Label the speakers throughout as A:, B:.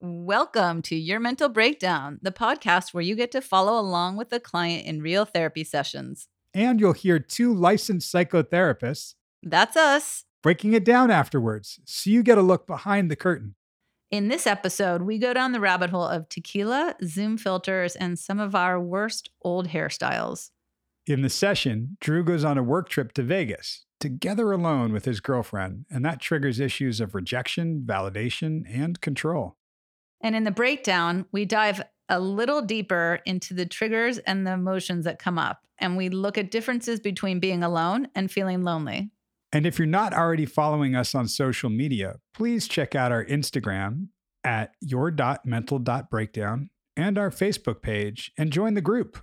A: Welcome to Your Mental Breakdown, the podcast where you get to follow along with the client in real therapy sessions.
B: And you'll hear two licensed psychotherapists
A: That's us.
B: breaking it down afterwards, so you get a look behind the curtain.
A: In this episode, we go down the rabbit hole of tequila, Zoom filters, and some of our worst old hairstyles.
B: In the session, Drew goes on a work trip to Vegas, together alone with his girlfriend, and that triggers issues of rejection, validation, and control.
A: And in the breakdown, we dive a little deeper into the triggers and the emotions that come up. And we look at differences between being alone and feeling lonely.
B: And if you're not already following us on social media, please check out our Instagram at your.mental.breakdown and our Facebook page and join the group.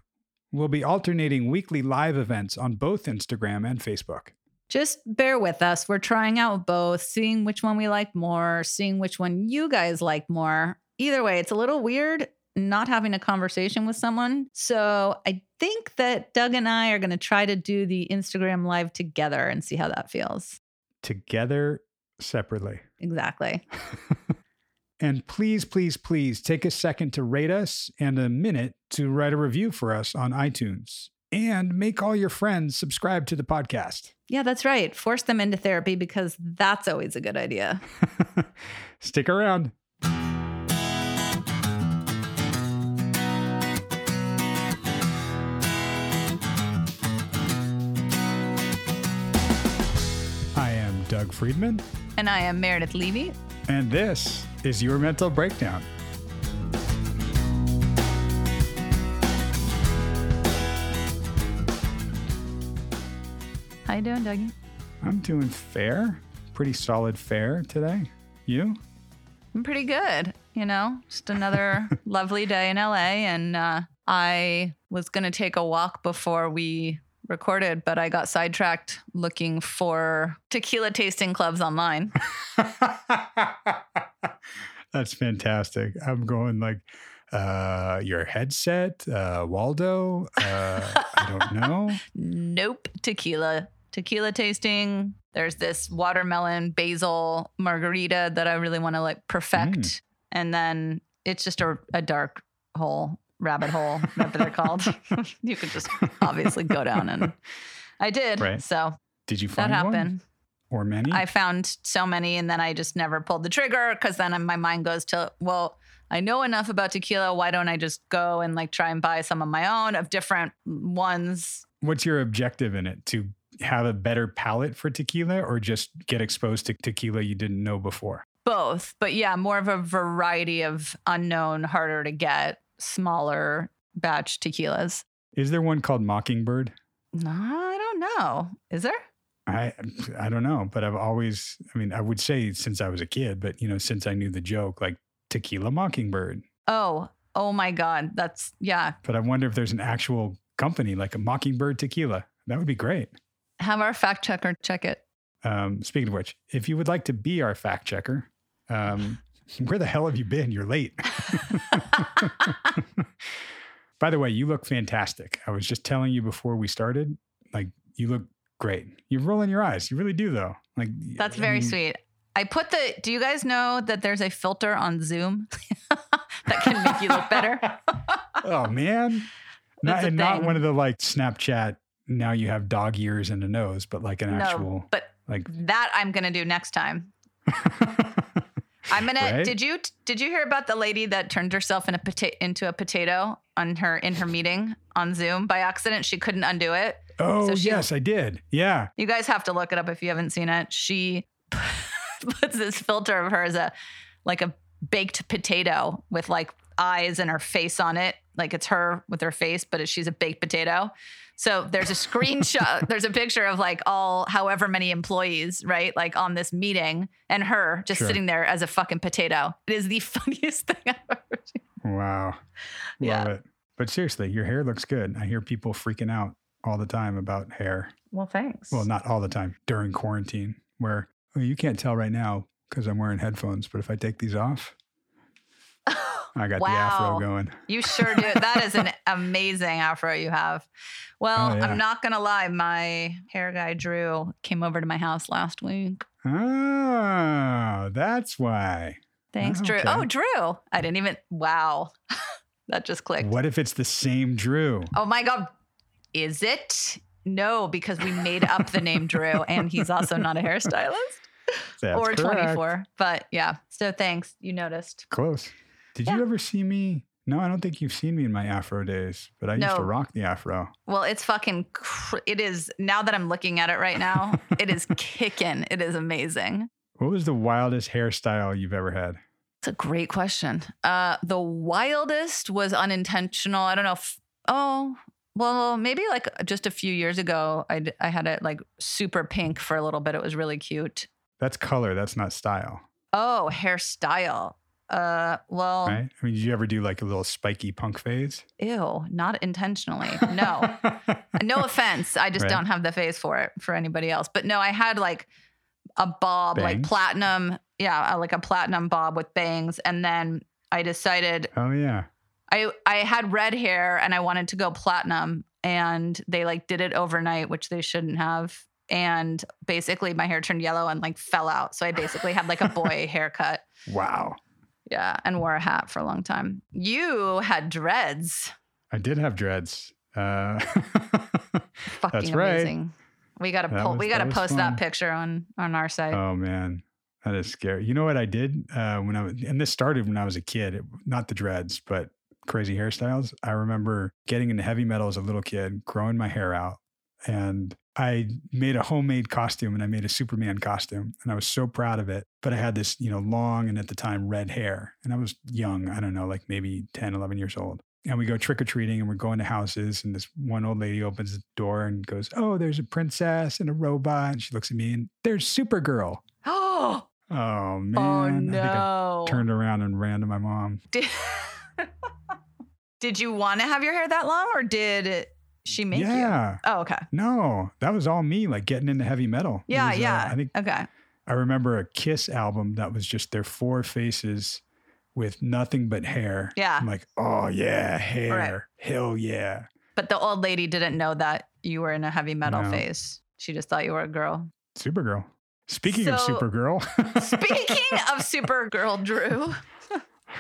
B: We'll be alternating weekly live events on both Instagram and Facebook.
A: Just bear with us. We're trying out both, seeing which one we like more, seeing which one you guys like more. Either way, it's a little weird not having a conversation with someone. So I think that Doug and I are going to try to do the Instagram live together and see how that feels.
B: Together, separately.
A: Exactly.
B: And please, please, please take a second to rate us and a minute to write a review for us on iTunes. And make all your friends subscribe to the podcast.
A: Yeah, that's right. Force them into therapy because that's always a good idea.
B: Stick around. Doug Friedman,
A: And I am Meredith Levy.
B: and this is Your Mental Breakdown.
A: How you doing, Dougie?
B: I'm doing fair, pretty solid fair today. You?
A: I'm pretty good. You know, just another lovely day in LA. And uh, I was going to take a walk before we recorded, but I got sidetracked looking for tequila tasting clubs online.
B: That's fantastic. I'm going like uh your headset, uh Waldo, uh I don't know.
A: nope, tequila. Tequila tasting. There's this watermelon basil margarita that I really want to like perfect.
B: Mm.
A: And then it's just a, a dark hole, rabbit hole, whatever they're called. you could just obviously go down and I did.
B: Right.
A: So
B: Did you
A: that
B: find one?
A: happened.
B: Or many?
A: I found so many and then I just never pulled the trigger because then my mind goes to, well, I know enough about tequila. Why don't I just go and like try and buy some of my own of different ones?
B: What's your objective in it? To have a better palate for tequila or just get exposed to tequila you didn't know before?
A: Both. But yeah, more of a variety of unknown, harder to get, smaller batch tequilas.
B: Is there one called Mockingbird?
A: No, I don't know. Is there?
B: I I don't know, but I've always I mean, I would say since I was a kid, but you know, since I knew the joke, like tequila mockingbird.
A: Oh, oh my God. That's, yeah.
B: But I wonder if there's an actual company like a Mockingbird Tequila. That would be great.
A: Have our fact checker check it.
B: Um, speaking of which, if you would like to be our fact checker, um, where the hell have you been? You're late. By the way, you look fantastic. I was just telling you before we started, like you look great. You're rolling your eyes. You really do, though. Like
A: That's
B: I
A: very
B: mean,
A: sweet. I put the, do you guys know that there's a filter on Zoom that can make you look better?
B: oh man, not, and not one of the like Snapchat. Now you have dog ears and a nose, but like an
A: no,
B: actual
A: but
B: like.
A: that I'm going to do next time. I'm gonna.
B: Right?
A: Did you did you hear about the lady that turned herself in a pota- into a potato on her in her meeting on Zoom by accident? She couldn't undo it.
B: oh
A: So she-
B: yes, I did. Yeah.
A: You guys have to look it up if you haven't seen it. She puts this filter of her as a uh, like a baked potato with like eyes and her face on it. Like it's her with her face, but she's a baked potato. So there's a screenshot, there's a picture of like all however many employees, right? Like on this meeting and her just
B: Sure.
A: sitting there as a fucking potato. It is the funniest thing I've ever seen.
B: Wow. Love
A: Yeah.
B: it. But seriously, your hair looks good. I hear people freaking out all the time about hair.
A: Well, thanks.
B: Well, not all the time during quarantine, where oh, you can't tell right now because I'm wearing headphones. But if I take these off, I got the afro going.
A: You sure do. That is an amazing afro you have. Well,
B: Oh, yeah.
A: I'm not gonna lie. My hair guy Drew came over to my house last week.
B: Oh, that's why.
A: Thanks, Drew. Oh, Drew. I didn't even. Wow. that just clicked.
B: What if it's the same Drew?
A: Oh my God. Is it? No, because we made up the name Drew and he's also not a hairstylist
B: That's
A: or
B: correct.
A: 24. But yeah. So thanks. You noticed.
B: Close. Did
A: Yeah.
B: you ever see me? No, I don't think you've seen me in my afro days, but I used to rock the afro.
A: Well, it's fucking, cr- it is, now that I'm looking at it right now, it is kicking. It is amazing.
B: What was the wildest hairstyle you've ever had?
A: It's a great question. Uh, the wildest was unintentional. I don't know if, oh, well, maybe like just a few years ago, I, I had it like super pink for a little bit. It was really cute.
B: That's color. That's not style,
A: Oh, hairstyle. Uh, well,
B: right? I mean, did you ever do like a little spiky punk phase?
A: ew, not intentionally. No, no offense. I just
B: Right.
A: don't have the face for it for anybody else. But no, I had like a bob, like platinum. Yeah, uh, like a platinum bob with bangs. And then I decided
B: oh yeah.
A: I I had red hair and I wanted to go platinum and they like did it overnight, which they shouldn't have. And basically my hair turned yellow and like fell out. So I basically had like a boy haircut.
B: Wow.
A: Yeah, and wore a hat for a long time. You had dreads.
B: I did have dreads. Uh,
A: Fucking
B: That's right.
A: amazing. We gotta
B: That
A: pull,
B: was-
A: we gotta
B: was
A: post
B: fun.
A: that picture on on our site.
B: oh man, that is scary. You know what I did uh, when I was, and this started when I was a kid. It, not the dreads, but crazy hairstyles. I remember getting into heavy metal as a little kid, growing my hair out, and I made a homemade costume and I made a Superman costume, and I was so proud of it. But I had this, you know, long and at the time red hair, and I was young. I don't know, like maybe 10, 11 years old. And we go trick or treating and we're going to houses. And this one old lady opens the door and goes, Oh, there's a princess and a robot. And she looks at me and there's Supergirl.
A: oh,
B: Oh, man.
A: oh
B: I think I
A: no.
B: turned around and ran to my mom.
A: Did, did you want to have your hair that long or did she you?
B: yeah.
A: Oh, okay.
B: No, that was all me, like getting into heavy metal.
A: Yeah,
B: was, uh,
A: yeah.
B: I think
A: Okay.
B: I remember a Kiss album that was just their four faces with nothing but hair.
A: Yeah.
B: I'm like, oh, yeah, hair. Hell yeah.
A: But the old lady didn't know that you were in a heavy metal
B: No.
A: phase. She just thought you were a girl.
B: Supergirl. Speaking of
A: So-
B: Supergirl,
A: Speaking of Supergirl, Drew.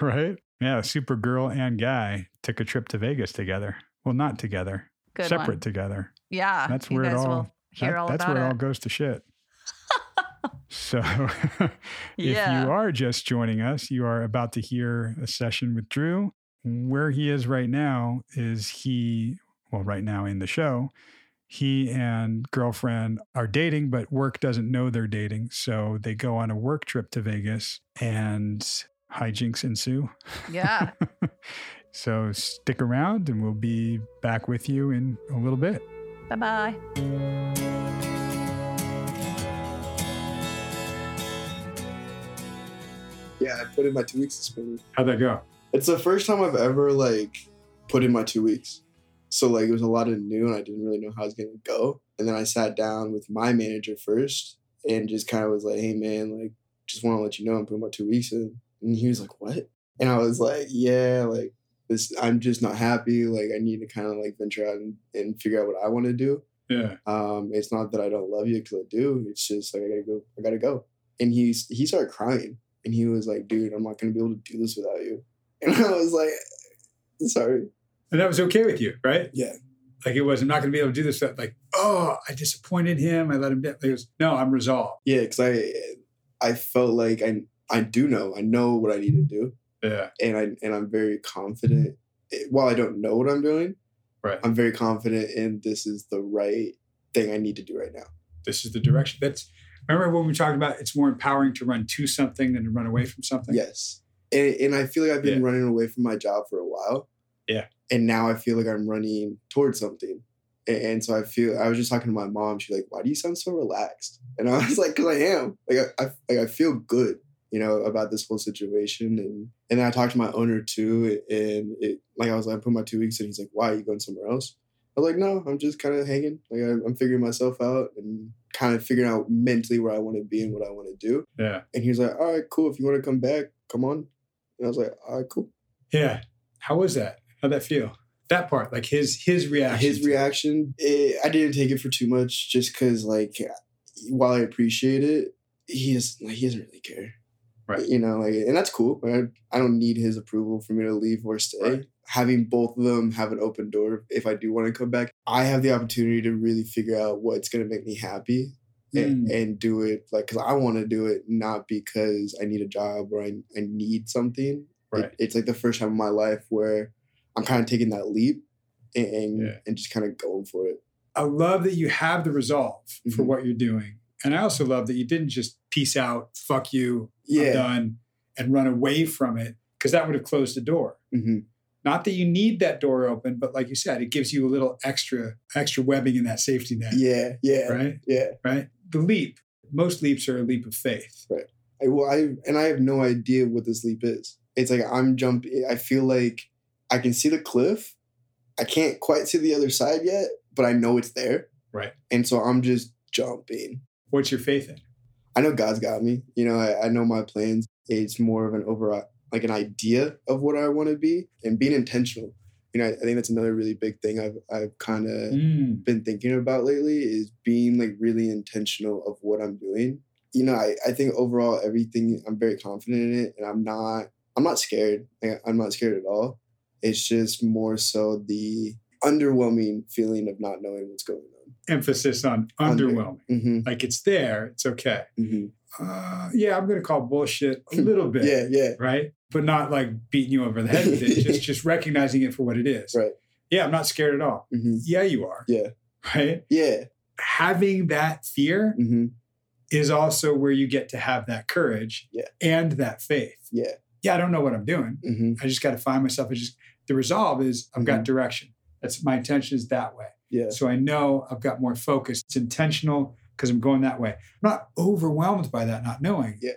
B: right? Yeah, Supergirl and Guy took a trip to Vegas together. Well, not together,
A: Good
B: separate
A: one.
B: together.
A: Yeah.
B: That's where it all-
A: hear
B: That-
A: all
B: that's where it
A: it.
B: all goes to shit. so, if
A: yeah.
B: you are just joining us, you are about to hear a session with Drew. Where he is right now is he, well, right now in the show, he and girlfriend are dating, but work doesn't know they're dating. So they go on a work trip to Vegas and hijinks ensue.
A: yeah.
B: So stick around and we'll be back with you in a little bit.
A: Bye bye.
C: Yeah, I put in my two weeks this morning.
B: How'd that go?
C: It's the first time I've ever like put in my two weeks. So like it was a lot of new and I didn't really know how it was gonna go. And then I sat down with my manager first and just kind of was like, hey man, like just want to let you know I'm putting my two weeks in. And he was like, What? And I was like, Yeah, like this I'm just not happy. Like I need to kind of like venture out and, and figure out what I want to do.
B: Yeah.
C: Um, it's not that I don't love you because I do. It's just like I gotta go. I gotta go. And he's he started crying, and he was like, "Dude, I'm not gonna be able to do this without you." And I was like, "Sorry."
B: And that was okay with you, right?
C: Yeah.
B: Like it was, I'm not to be able to do this. That like, oh, I disappointed him. I let him down. It was, no, I'm resolved.
C: Yeah, because I I felt like I I do know. I know what I need to do,
B: Yeah.
C: and I and I'm very confident. eh, While I don't know what I'm doing,
B: Right.
C: I'm very confident in this is the right thing I need to do right now.
B: This is the direction. That's, remember when we talked about it's more empowering to run to something than to run away from something?
C: Yes. And, and I feel like I've been
B: Yeah.
C: running away from my job for a while.
B: Yeah.
C: And now I feel like I'm running towards something. And, and so I feel, I was just talking to my mom. She's like, why do you sound so relaxed? And I was like, because I am. Like I, I, like, I feel good, you know, about this whole situation. And, and then I talked to my owner too. And it, like, I was like, I put my two weeks in. He's like, why? Are you going somewhere else? I was like, no, I'm just kind of hanging. Like I, I'm figuring myself out and kind of figuring out mentally where I want to be and what I want to do.
B: Yeah.
C: And he was like, all right, cool. If you want to come back, come on. And I was like, all right, cool.
B: Yeah. How was that? How'd that feel? That part, like his his reaction.
C: His reaction, eh, I didn't take it for too much just because, like, while I appreciate it, he is like, he doesn't really care.
B: Right.
C: You know, like, and that's cool. I, I don't need his approval for me to leave or stay.
B: Right.
C: Having both of them have an open door if I do want to come back, I have the opportunity to really figure out what's going to make me happy and,
B: Mm.
C: and do it like because I want to do it, not because I need a job or I, I need something. It-
B: Right.
C: it's like the first time in my life where I'm kind of taking that leap and and,
B: Yeah.
C: and just kind of going for it.
B: I love that you have the resolve for
C: Mhm.
B: what you're doing. And I also love that you didn't just peace out, fuck you, I'm
C: Yeah.
B: done, and run away from it, because that would have closed the door.
C: hmm
B: Not that you need that door open, but like you said, it gives you a little extra extra webbing in that safety net.
C: Yeah. Yeah.
B: Right?
C: Yeah.
B: Right? The leap. Most leaps are a leap of faith. Right.
C: I, well, I and I have no idea what this leap is. It's like I'm jumping. I feel like I can see the cliff. I can't quite see the other side yet, but I know it's there.
B: Right.
C: And so I'm just jumping.
B: What's your faith in?
C: I know God's got me. You know, I, I know my plans. It's more of an overall, like an idea of what I want to be and being intentional. You know, I, I think that's another really big thing I've I've kind of
B: Mm,
C: been thinking about lately is being like really intentional of what I'm doing. You know, I, I think overall everything I'm very confident in it and I'm not I'm not scared. Like, I'm not scared at all. It's just more so the underwhelming feeling of not knowing what's going on.
B: Emphasis on
C: Under.
B: underwhelming.
C: Mm-hmm,
B: Like it's there, it's okay.
C: mm-hmm.
B: Uh, yeah, I'm going to call bullshit a little bit.
C: Yeah, yeah,
B: right? But not like beating you over the head with it. Just just recognizing it for what it is.
C: Right.
B: Yeah, I'm not scared at all.
C: mm-hmm.
B: Yeah, you are.
C: yeah,
B: Right.
C: yeah.
B: Having that fear
C: Mm-hmm.
B: is also where you get to have that courage
C: Yeah.
B: and that faith.
C: Yeah.
B: Yeah, I don't know what I'm doing.
C: Mm-hmm.
B: I just got to find myself. I just the resolve is I've got direction. That's my intention is that way.
C: Yeah.
B: So I know I've got more focus. It's intentional because I'm going that way. I'm not overwhelmed by that not knowing.
C: Yeah.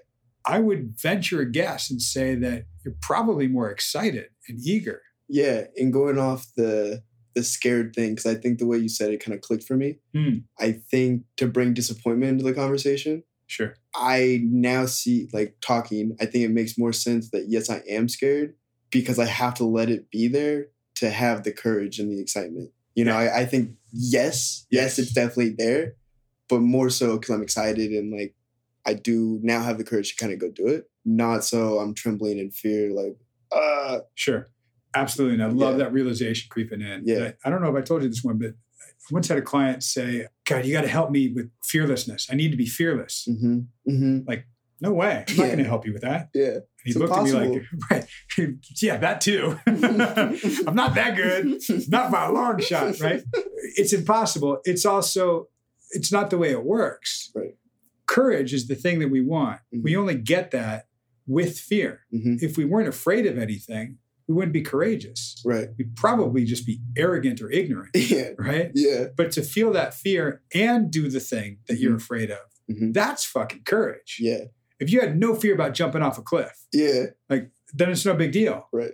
B: I would venture a guess and say that you're probably more excited and eager.
C: Yeah. And going off the the scared thing, because I think the way you said it kind of clicked for me.
B: Hmm.
C: I think to bring disappointment into the conversation,
B: Sure.
C: I now see like talking, I think it makes more sense that yes, I am scared because I have to let it be there to have the courage and the excitement. You know, I, I think yes, yes, it's definitely there, but more so because I'm excited and like I do now have the courage to kind of go do it. Not so I'm trembling in fear, like, uh,
B: Sure. Absolutely. And I love
C: Yeah.
B: that realization creeping in.
C: Yeah.
B: I, I don't know if I told you this one, but I once had a client say, God, you got to help me with fearlessness. I need to be fearless.
C: mm-hmm, mm-hmm,
B: No way. I'm not
C: Yeah.
B: going to help you with that.
C: yeah,
B: And he
C: It's
B: looked at me like, right. yeah, that too. I'm not that good. Not by a long shot, right? It's impossible. It's also, it's not the way it works.
C: Right.
B: Courage is the thing that we want. We only get that with fear.
C: hmm
B: If we weren't afraid of anything, we wouldn't be courageous.
C: right,
B: We'd probably just be arrogant or ignorant,
C: yeah,
B: right?
C: yeah,
B: But to feel that fear and do the thing that you're
C: Mhm.
B: afraid of,
C: Mhm.
B: that's fucking courage.
C: yeah,
B: If you had no fear about jumping off a cliff,
C: yeah, like
B: then it's no big deal.
C: Right.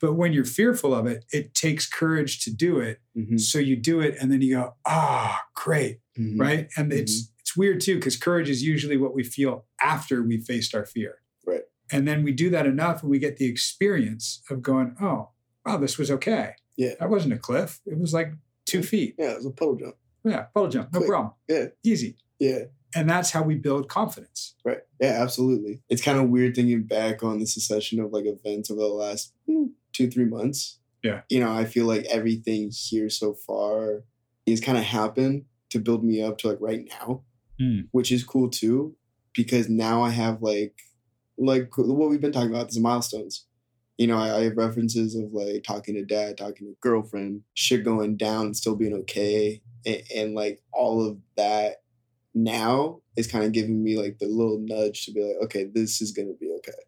B: But when you're fearful of it, it takes courage to do it.
C: Mhm.
B: So you do it and then you go, ah, great.
C: Mhm.
B: Right. And it's it's weird too, because courage is usually what we feel after we faced our fear.
C: Right.
B: And then we do that enough and we get the experience of going, oh, wow, this was okay.
C: Yeah.
B: That wasn't a cliff. It was like two feet.
C: Yeah, it was a puddle jump.
B: Yeah. Puddle jump. No
C: Quick.
B: problem.
C: Yeah.
B: Easy.
C: Yeah.
B: And that's how we build confidence.
C: Right. Yeah, absolutely. It's kind of weird thinking back on the succession of like events over the last hmm, two, three months.
B: Yeah.
C: You know, I feel like everything here so far is kind of happened to build me up to like right now,
B: Hmm.
C: which is cool too, because now I have like, like what we've been talking about, these milestones. You know, I, I have references of like talking to dad, talking to girlfriend, shit going down and still being okay. And, and like all of that now is kind of giving me like the little nudge to be like, okay, this is gonna be okay.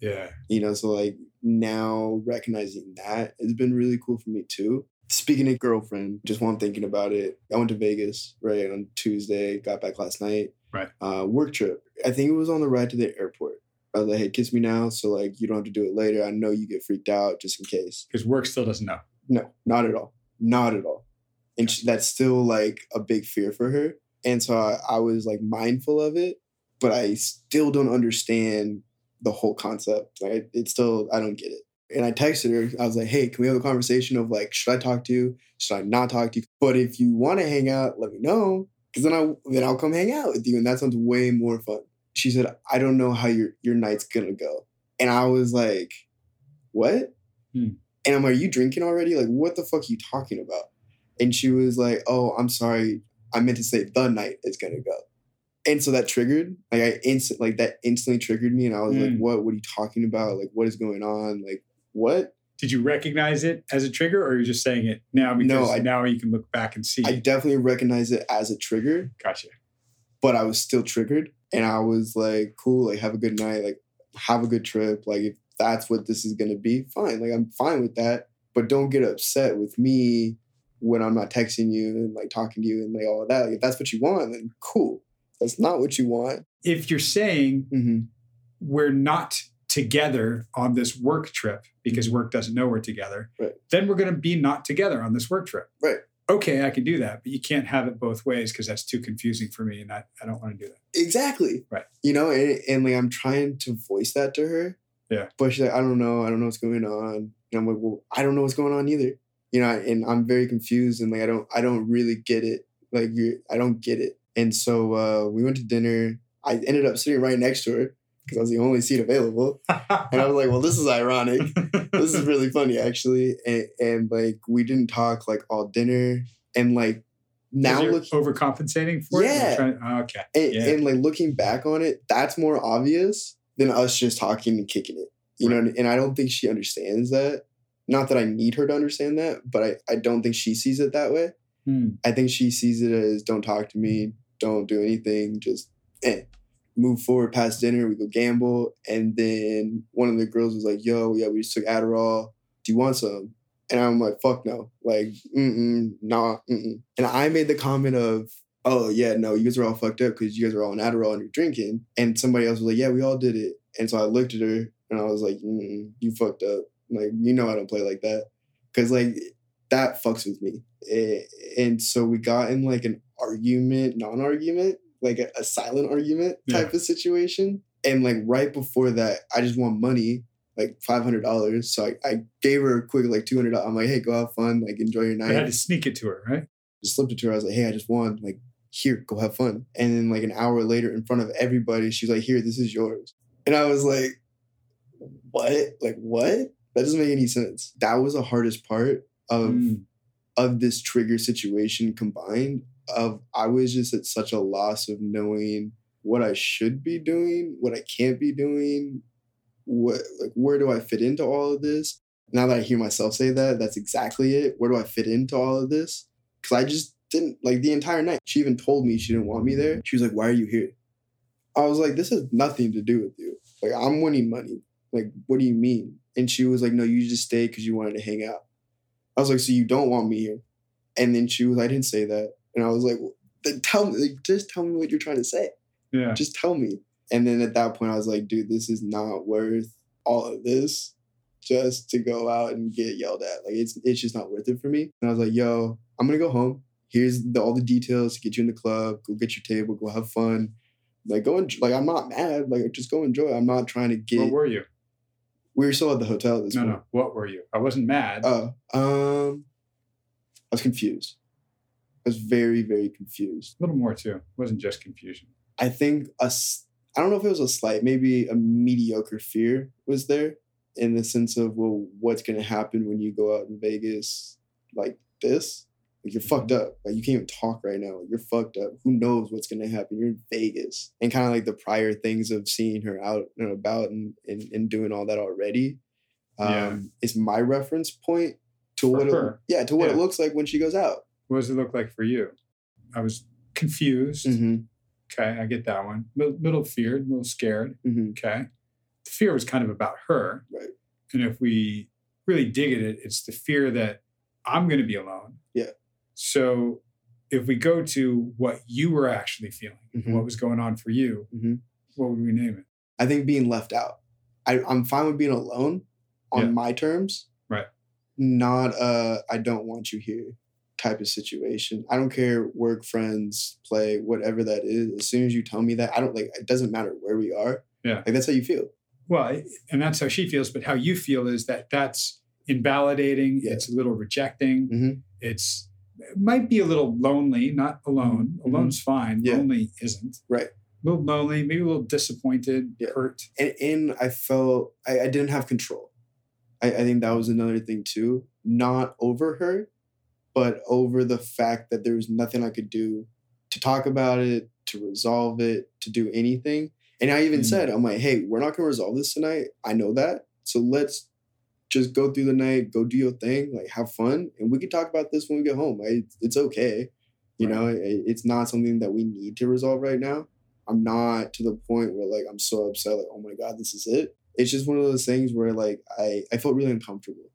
B: Yeah.
C: You know, so like now recognizing that has been really cool for me too. Speaking of girlfriend, just while I'm thinking about it, I went to Vegas right on Tuesday, got back last night.
B: Right.
C: Uh, work trip. I think it was on the ride to the airport. I was like, hey, kiss me now. So like you don't have to do it later. I know you get freaked out just in case.
B: Because work still doesn't know.
C: No, not at all. Not at all. And she, that's still like a big fear for her. And so I, I was like mindful of it, but I still don't understand the whole concept. Like it's still, I don't get it. And I texted her. I was like, hey, can we have a conversation of like, should I talk to you? Should I not talk to you? But if you want to hang out, let me know. Cause then I then I'll come hang out with you. And that sounds way more fun. she said, I don't know how your your night's gonna go. And I was like, What?
B: Hmm.
C: And I'm like, Are you drinking already? Like, what the fuck are you talking about? And she was like, Oh, I'm sorry. I meant to say the night is gonna go. And so that triggered, like I instant like that instantly triggered me. And I was like,
B: Hmm.
C: What? What are you talking about? Like, what is going on? Like, what?
B: Did you recognize it as a trigger, or are you just saying it now because
C: No, I-
B: now you can look back and see?
C: I definitely recognize it as a trigger,
B: gotcha.
C: but I was still triggered. And I was like, cool, like have a good night, like have a good trip. Like if that's what this is gonna be, fine. Like I'm fine with that. But don't get upset with me when I'm not texting you and like talking to you and like all of that. Like if that's what you want, then cool. If that's not what you want.
B: If you're saying
C: hmm
B: we're not together on this work trip because work doesn't know we're together,
C: Right.
B: then we're going to be not together on this work trip.
C: Right.
B: Okay, I can do that, but you can't have it both ways because that's too confusing for me, and I, I don't want to do that.
C: Exactly.
B: Right.
C: You know, and, and like I'm trying to voice that to her.
B: Yeah.
C: But she's like, I don't know. I don't know what's going on. And I'm like, well, I don't know what's going on either. You know, and I'm very confused and like I don't I don't really get it. Like you I don't get it. And so uh we went to dinner. I ended up sitting right next to her because I was the only seat available. And I was like, well, this is ironic. this is really funny actually. And, and like we didn't talk like all dinner. And like now looking
B: overcompensating for it.
C: Yeah.
B: trying- oh, okay.
C: and,
B: Yeah.
C: and like looking back on it, that's more obvious than us just talking and kicking it. You know, and I don't think she understands that. Not that I need her to understand that, but I, I don't think she sees it that way.
B: Hmm.
C: I think she sees it as don't talk to me, don't do anything, just eh. move forward past dinner, we go gamble. And then one of the girls was like, yo, yeah, we just took Adderall. Do you want some? And I'm like, fuck no. Like, mm-mm, nah, mm-mm. And I made the comment of, oh, yeah, no, you guys are all fucked up because you guys are all on Adderall and you're drinking. And somebody else was like, yeah, we all did it. And so I looked at her and I was like, you fucked up. Like, you know I don't play like that. Because, like, that fucks with me. Eh, And so we got in like an argument, non-argument, like a, a silent argument type of situation. And like right before that, I just want money, like five hundred dollars. So I, I gave her a quick like two hundred. I'm like, hey, go have fun, like enjoy your night.
B: I had to sneak it to her, right?
C: Just slipped it to her. I was like, hey, I just won. Like, here, go have fun. And then like an hour later, in front of everybody, she's like, here, this is yours. And I was like, what? Like what? That doesn't make any sense. That was the hardest part of
B: Mm.
C: of this trigger situation combined of I was just at such a loss of knowing what I should be doing, what I can't be doing, what like where do I fit into all of this? Now that I hear myself say that, that's exactly it. Where do I fit into all of this? Cuz I just didn't like the entire night. She even told me she didn't want me there. She was like, "Why are you here?" I was like, "This has nothing to do with you. Like I'm winning money. Like what do you mean?" And she was like, "No, you just stayed cuz you wanted to hang out." I was like, so you don't want me here? And then she was, I didn't say that. And I was like, well, then tell me, like, just tell me what you're trying to say.
B: Yeah.
C: Just tell me. And then at that point, I was like, dude, this is not worth all of this just to go out and get yelled at. Like, it's it's just not worth it for me. And I was like, yo, I'm gonna go home. Here's the, all the details to get you in the club. Go get your table. Go have fun. Like, go and like, I'm not mad. Like, just go enjoy. I'm not trying to get.
B: What were you?
C: We were still at the hotel at this
B: No,
C: point.
B: no. What were you? I wasn't mad.
C: Oh, um, I was confused. I was very, very confused.
B: a little more too. It wasn't just confusion.
C: I think a, I don't know if it was a slight, maybe a mediocre fear was there in the sense of, well, what's going to happen when you go out in Vegas like this? Like you're fucked up. Like you can't even talk right now. Like, you're fucked up. Who knows what's going to happen? You're in Vegas. And kind of like the prior things of seeing her out and about and, and, and doing all that already um,
B: Yeah.
C: is my reference point to
B: For
C: what
B: her.
C: it, yeah, to what it looks like when she goes out.
B: What does it look like for you? I was confused.
C: Mm-hmm.
B: Okay, I get that one. Little, little feared, a little scared.
C: Mm-hmm.
B: Okay. The fear was kind of about her.
C: Right.
B: And if we really dig at it, it's the fear that I'm going to be alone.
C: Yeah.
B: So if we go to what you were actually feeling,
C: Mhm.
B: what was going on for you,
C: Mhm.
B: what would we name it?
C: I think being left out. I, I'm fine with being alone on
B: Yeah.
C: my terms.
B: Right.
C: Not uh I don't want you here type of situation. I don't care work, friends, play, whatever that is. As soon as you tell me that, I don't like it doesn't matter where we are.
B: Yeah.
C: Like that's how you feel.
B: Well, and that's how she feels, but how you feel is that that's invalidating.
C: Yeah.
B: It's a little rejecting.
C: Mhm.
B: It's it might be a little lonely, not alone.
C: Mhm.
B: Alone's fine.
C: Yeah.
B: Lonely isn't.
C: Right.
B: A little lonely, maybe a little disappointed,
C: Yeah.
B: hurt.
C: and, I felt I, I didn't have control. I, I think that was another thing too. Not over her, but over the fact that there was nothing I could do to talk about it, to resolve it, to do anything. And I even
B: Mm.
C: said, I'm like, hey, we're not gonna resolve this tonight. I know that. So let's just go through the night, go do your thing, like have fun, and we can talk about this when we get home. I, it's okay. You
B: Right.
C: know, it, it's not something that we need to resolve right now. I'm not to the point where like I'm so upset, like, oh my God, this is it. It's just one of those things where like I, I felt really uncomfortable.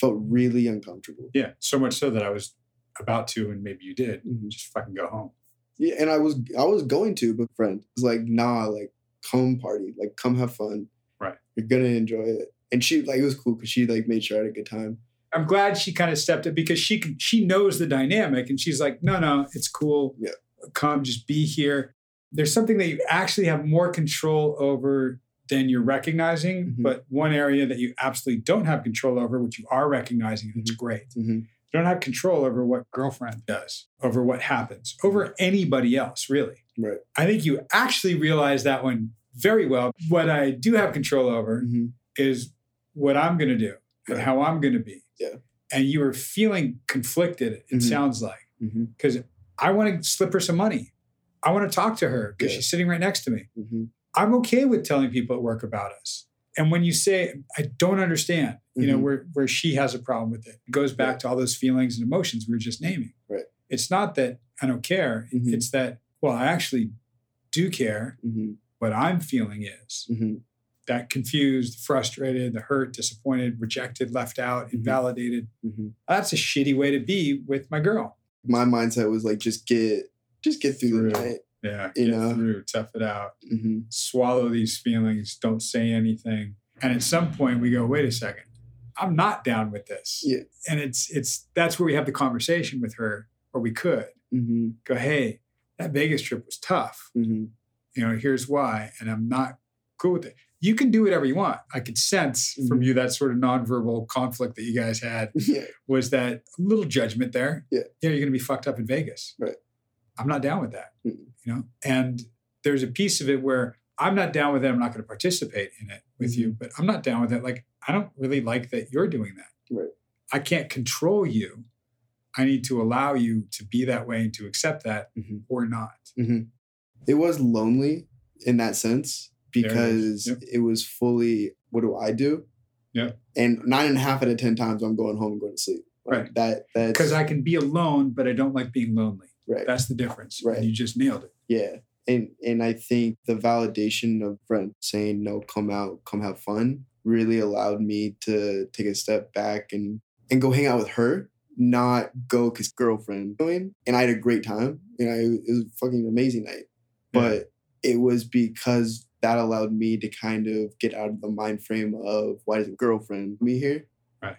C: Felt really uncomfortable.
B: Yeah, so much so that I was about to, and maybe you did,
C: Mhm.
B: just fucking go home.
C: Yeah, and I was I was going to, but friend was like, nah, like come party, like come have fun.
B: Right.
C: You're gonna enjoy it. And she like it was cool because she like made sure I had a good time.
B: I'm glad she kind of stepped it because she can, she knows the dynamic and she's like, no, no, it's cool.
C: Yeah.
B: Come, just be here. There's something that you actually have more control over than you're recognizing,
C: Mhm.
B: but one area that you absolutely don't have control over, which you are recognizing, and it's great.
C: Mhm.
B: You don't have control over what girlfriend does, over what happens, over anybody else, really.
C: Right.
B: I think you actually realize that one very well. What I do have control over
C: Mhm.
B: is what I'm going to do and how I'm going to be.
C: Yeah.
B: And you are feeling conflicted, it
C: Mhm.
B: sounds like, because I want to slip her some money. I want to talk to her because
C: Yeah.
B: she's sitting right next to me.
C: Mhm.
B: I'm okay with telling people at work about us. And when you say, I don't understand, you know,
C: Mhm.
B: where, where she has a problem with it, it goes back
C: Right.
B: to all those feelings and emotions we were just naming.
C: Right.
B: It's not that I don't care.
C: Mhm.
B: It's that, well, I actually do care.
C: Mhm.
B: What I'm feeling is. That confused, frustrated, the hurt, disappointed, rejected, left out,
C: Mhm.
B: invalidated.
C: Mhm.
B: That's a shitty way to be with my girl.
C: My mindset was like just get just get through,
B: Through.
C: the night.
B: Yeah.
C: You
B: get
C: know?
B: through, tough it out,
C: hmm
B: swallow these feelings, don't say anything. And at some point we go, wait a second, I'm not down with this.
C: Yeah.
B: And it's it's that's where we have the conversation with her, or we could
C: hmm
B: go, hey, that Vegas trip was tough.
C: hmm
B: You know, here's why. And I'm not cool with it. You can do whatever you want. I could sense from
C: Mhm.
B: you that sort of nonverbal conflict that you guys had
C: Yeah.
B: was that little judgment there.
C: Yeah.
B: Yeah, you're gonna be fucked up in Vegas.
C: Right.
B: I'm not down with that.
C: Mm-mm.
B: You know? And there's a piece of it where I'm not down with it. I'm not going to participate in it with you,
C: Mm-hmm.
B: but I'm not down with it. Like, I don't really like that you're doing that.
C: Right.
B: I can't control you. I need to allow you to be that way and to accept that
C: Mhm.
B: or not.
C: It was lonely in that sense
B: There it
C: because.
B: Yep.
C: it was fully what do I do?
B: Yeah.
C: And nine and a half out of ten times I'm going home and going to sleep. Like,
B: Right.
C: That that's
B: Because I can be alone, but I don't like being lonely.
C: right.
B: That's the difference.
C: Right.
B: And you just nailed it.
C: Yeah. And and I think the validation of friend saying no, come out, come have fun, really allowed me to take a step back and and go hang out with her, not go because girlfriend going. And I had a great time. You know, it, it was a fucking amazing night. But it was because that allowed me to kind of get out of the mind frame of why does a girlfriend me here?
B: Right.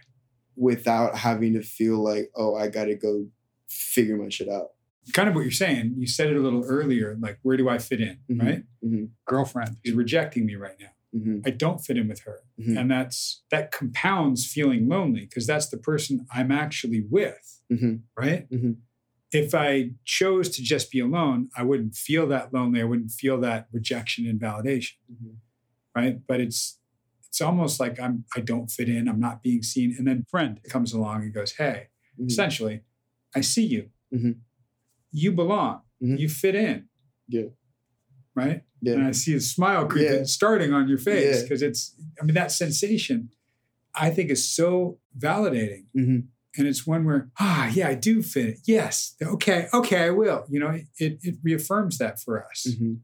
C: Without having to feel like, oh, I gotta go figure my shit out.
B: Kind of what you're saying. You said it a little earlier, like, where do I fit in?
C: Mhm.
B: Right?
C: Mhm.
B: Girlfriend is rejecting me right now.
C: hmm
B: I don't fit in with her.
C: Mhm.
B: And that's that compounds feeling lonely because that's the person I'm actually with,
C: hmm
B: right? If I chose to just be alone, I wouldn't feel that lonely. I wouldn't feel that rejection and validation,
C: Mhm.
B: right? But it's it's almost like I'm I don't fit in, I'm not being seen. And then friend comes along and goes, Hey,
C: Mhm.
B: essentially, I see you.
C: Mhm.
B: You belong.
C: Mhm.
B: You fit in.
C: Yeah.
B: Right?
C: Yeah.
B: and I see a smile creeping,
C: Yeah.
B: starting on your face
C: Yeah.
B: because it's, I mean, that sensation I think is so validating. And it's one we're, ah, yeah, I do fit it. Yes. Okay. Okay, I will. You know, it, it reaffirms that for us.
C: Mhm.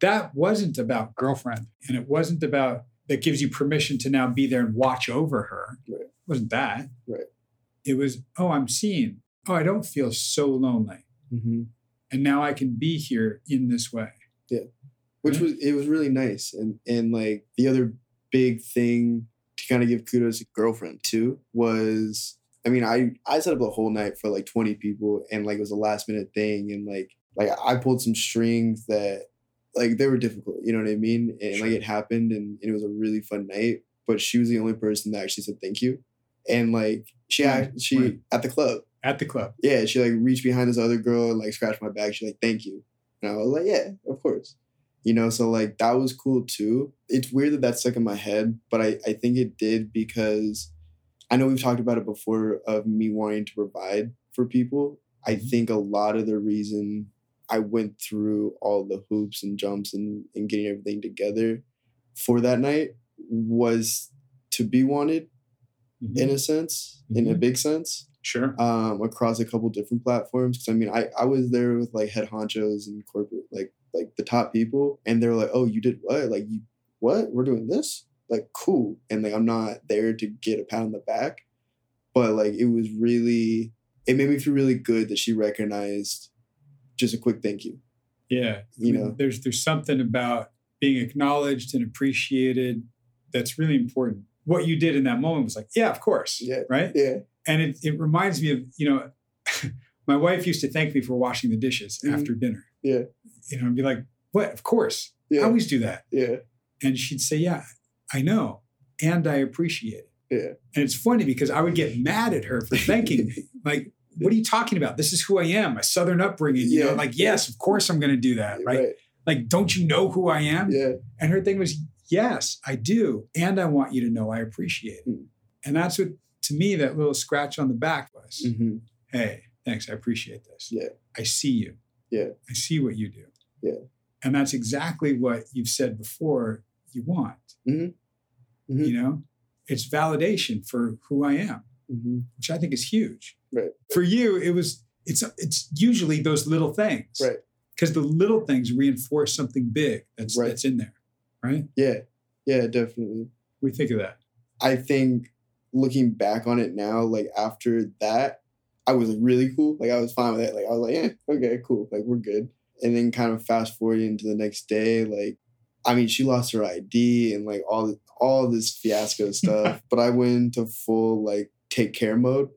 B: That wasn't about girlfriend. And it wasn't about, that gives you permission to now be there and watch over her.
C: Right.
B: It wasn't that.
C: Right.
B: It was, oh, I'm seen. Oh, I don't feel so lonely.
C: Mhm.
B: And now I can be here in this way.
C: yeah which
B: Right.
C: was it was really nice and and like the other big thing to kind of give kudos to girlfriend too was i mean i i set up a whole night for like 20 people and like it was a last minute thing and like like i pulled some strings that like they were difficult you know what i mean and
B: Sure.
C: like it happened and, and it was a really fun night but she was the only person that actually said thank you and like she
B: Right,
C: act- she
B: right.
C: at the club
B: At the club.
C: yeah, she like reached behind this other girl and like scratched my back. She like, "Thank you," and I was like, "Yeah, of course." You know, so like that was cool too. It's weird that that stuck in my head, but I, I think it did because I know we've talked about it before of me wanting to provide for people. I
B: Mhm.
C: think a lot of the reason I went through all the hoops and jumps and, and getting everything together for that night was to be wanted in a sense, in a
B: Mhm.
C: big sense,
B: Sure.
C: um, across a couple different platforms. Because I mean, I, I was there with like head honchos and corporate, like like the top people, and they were like, "Oh, you did what? Like you what? We're doing this? Like cool." And like I'm not there to get a pat on the back, but like it was really, it made me feel really good that she recognized just a quick thank you.
B: Yeah.
C: You
B: I mean,
C: know.
B: there's there's something about being acknowledged and appreciated that's really important. What you did in that moment was like, yeah, of course.
C: Yeah.
B: Right.
C: Yeah,
B: And it, it reminds me of, you know, my wife used to thank me for washing the dishes
C: Mhm.
B: after dinner.
C: Yeah.
B: You know, and be like, what? Of course. I always do that.
C: yeah,
B: And she'd say, yeah, I know. And I appreciate it.
C: yeah.
B: And it's funny because I would get mad at her for thanking me. Like, what are you talking about? This is who I am, my Southern upbringing. You know,
C: Yeah.
B: like, yes, of course I'm going to do that. Right? Like, don't you know who I am?
C: Yeah,
B: And her thing was, yes, I do. And I want you to know I appreciate it.
C: Mm.
B: And that's what, to me, that little scratch on the back was
C: hmm
B: hey, thanks. I appreciate this.
C: Yeah.
B: I see you.
C: Yeah.
B: I see what you do.
C: Yeah.
B: And that's exactly what you've said before you want.
C: Mhm. Mhm.
B: You know, it's validation for who I am,
C: hmm
B: which I think is huge.
C: Right.
B: For you, it was, it's, it's usually those little things.
C: Right.
B: Because the little things reinforce something big that's,
C: Right.
B: that's in there. Right?
C: Yeah, yeah, definitely.
B: We think of that.
C: I think looking back on it now, like after that, I was like really cool. Like I was fine with it. Like I was like, yeah, okay, cool. Like we're good. And then kind of fast forward into the next day, like I mean, she lost her ID and like all all this fiasco stuff. but I went into full like take care mode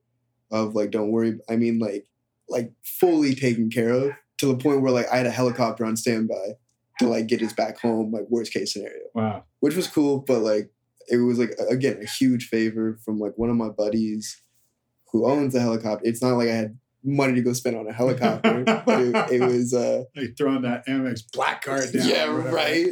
C: of like don't worry. I mean, like like fully taken care of to the point where like I had a helicopter on standby to like get us back home, like worst case scenario
B: Wow.
C: which was cool, but like it was like again a huge favor from like one of my buddies who owns a helicopter. It's not like I had money to go spend on a helicopter. it, it was uh
B: like throwing that Amex black card down.
C: yeah, right.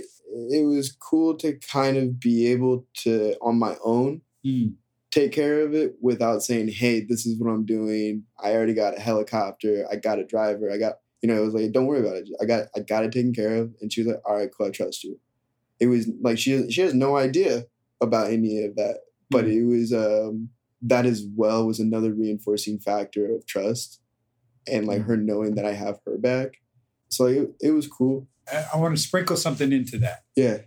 C: It was cool to kind of be able to on my own
B: Mm.
C: take care of it without saying, "Hey, this is what I'm doing. I already got a helicopter. I got a driver. I got you know." It was like, "Don't worry about it. I got I got it taken care of." And she was like, "All right, cool. I trust you." It was like she she has no idea about any of that, but
B: Mm.
C: it was um that as well was another reinforcing factor of trust and like
B: Mm.
C: her knowing that I have her back. So it, it was cool.
B: I, want to sprinkle something into that
C: Yeah.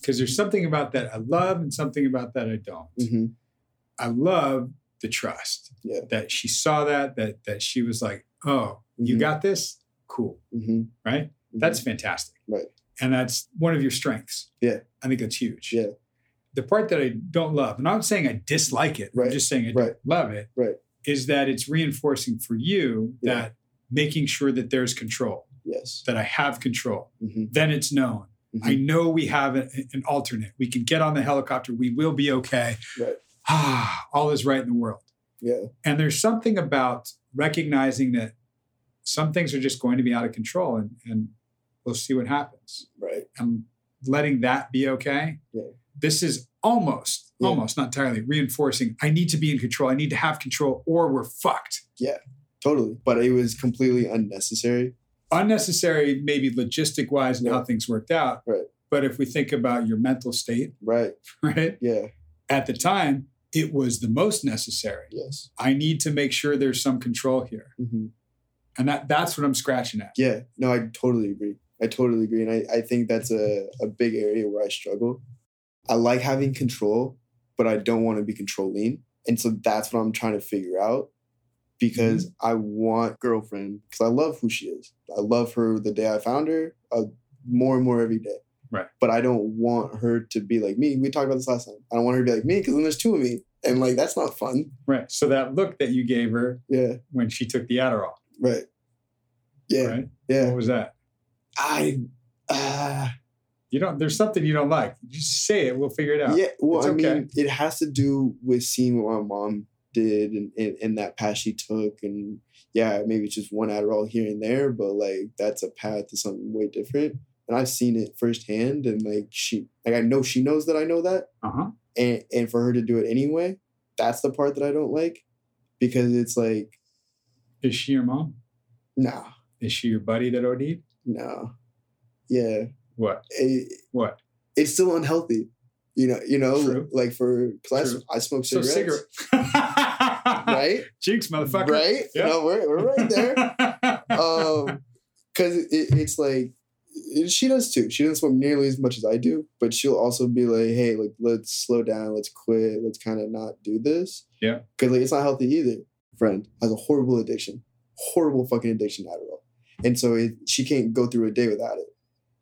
B: because there's something about that I love and something about that I don't.
C: hmm
B: I love the trust.
C: Yeah.
B: That she saw that, that that she was like, oh, you
C: Mhm.
B: got this? Cool.
C: hmm
B: Right? That's fantastic.
C: Right.
B: And that's one of your strengths.
C: Yeah.
B: I think that's huge.
C: Yeah.
B: The part that I don't love, and I'm not saying I dislike it,
C: right.
B: I'm just saying I
C: Right.
B: don't love it,
C: Right.
B: is that it's reinforcing for you
C: Yeah.
B: that making sure that there's control,
C: yes.
B: that I have control,
C: hmm
B: then it's known. I know we have a- an alternate. We can get on the helicopter. We will be okay.
C: Right.
B: Ah, all is right in the world.
C: Yeah.
B: And there's something about recognizing that some things are just going to be out of control and, and we'll see what happens.
C: Right.
B: And letting that be okay.
C: Yeah.
B: This is almost,
C: Yeah.
B: almost not entirely reinforcing. I need to be in control. I need to have control or we're fucked.
C: Yeah, totally. But it was completely unnecessary.
B: Unnecessary, maybe logistic wise, and how things worked out.
C: Right.
B: But if we think about your mental state,
C: Right.
B: right?
C: Yeah.
B: At the time, it was the most necessary.
C: Yes.
B: I need to make sure there's some control here.
C: hmm
B: And that that's what I'm scratching at.
C: Yeah. No, I totally agree. I totally agree. And I, I think that's a, a big area where I struggle. I like having control, but I don't want to be controlling. And so that's what I'm trying to figure out because
B: Mm-hmm.
C: I want girlfriend because I love who she is. I love her the day I found her, uh, more and more every day.
B: Right.
C: But I don't want her to be like me. We talked about this last time. I don't want her to be like me because then there's two of me. And like, that's not fun.
B: Right. So that look that you gave her
C: Yeah.
B: when she took the Adderall,
C: Right. Yeah.
B: right?
C: Yeah.
B: What was that?
C: I, uh,
B: You don't. There's something you don't like. Just say it. We'll figure it out.
C: Yeah, well,
B: It's
C: I
B: okay.
C: mean, it has to do with seeing what my mom did and, and, and that path she took. And yeah, maybe it's just one Adderall here and there, but like that's a path to something way different. and I've seen it firsthand. And like she, like I know she knows that I know that,
B: Uh huh.
C: and and for her to do it anyway, that's the part that I don't like, because it's like,
B: Is she your mom?
C: nah,
B: Is she your buddy that OD'd?
C: nah, yeah,
B: What?
C: it,
B: What?
C: it's still unhealthy. You know, you know,
B: True.
C: like for because
B: True.
C: I, I smoke
B: So
C: cigarettes,
B: cigarette.
C: right?
B: Cheeks, motherfucker.
C: Right?
B: Yeah.
C: No, we're, we're right there. um because it, it's like she does too she doesn't smoke nearly as much as i do but she'll also be like hey like let's slow down let's quit let's kind of not do this
B: Yeah.
C: because like it's not healthy either friend has a horrible addiction horrible fucking addiction to adderall and so it, she can't go through a day without it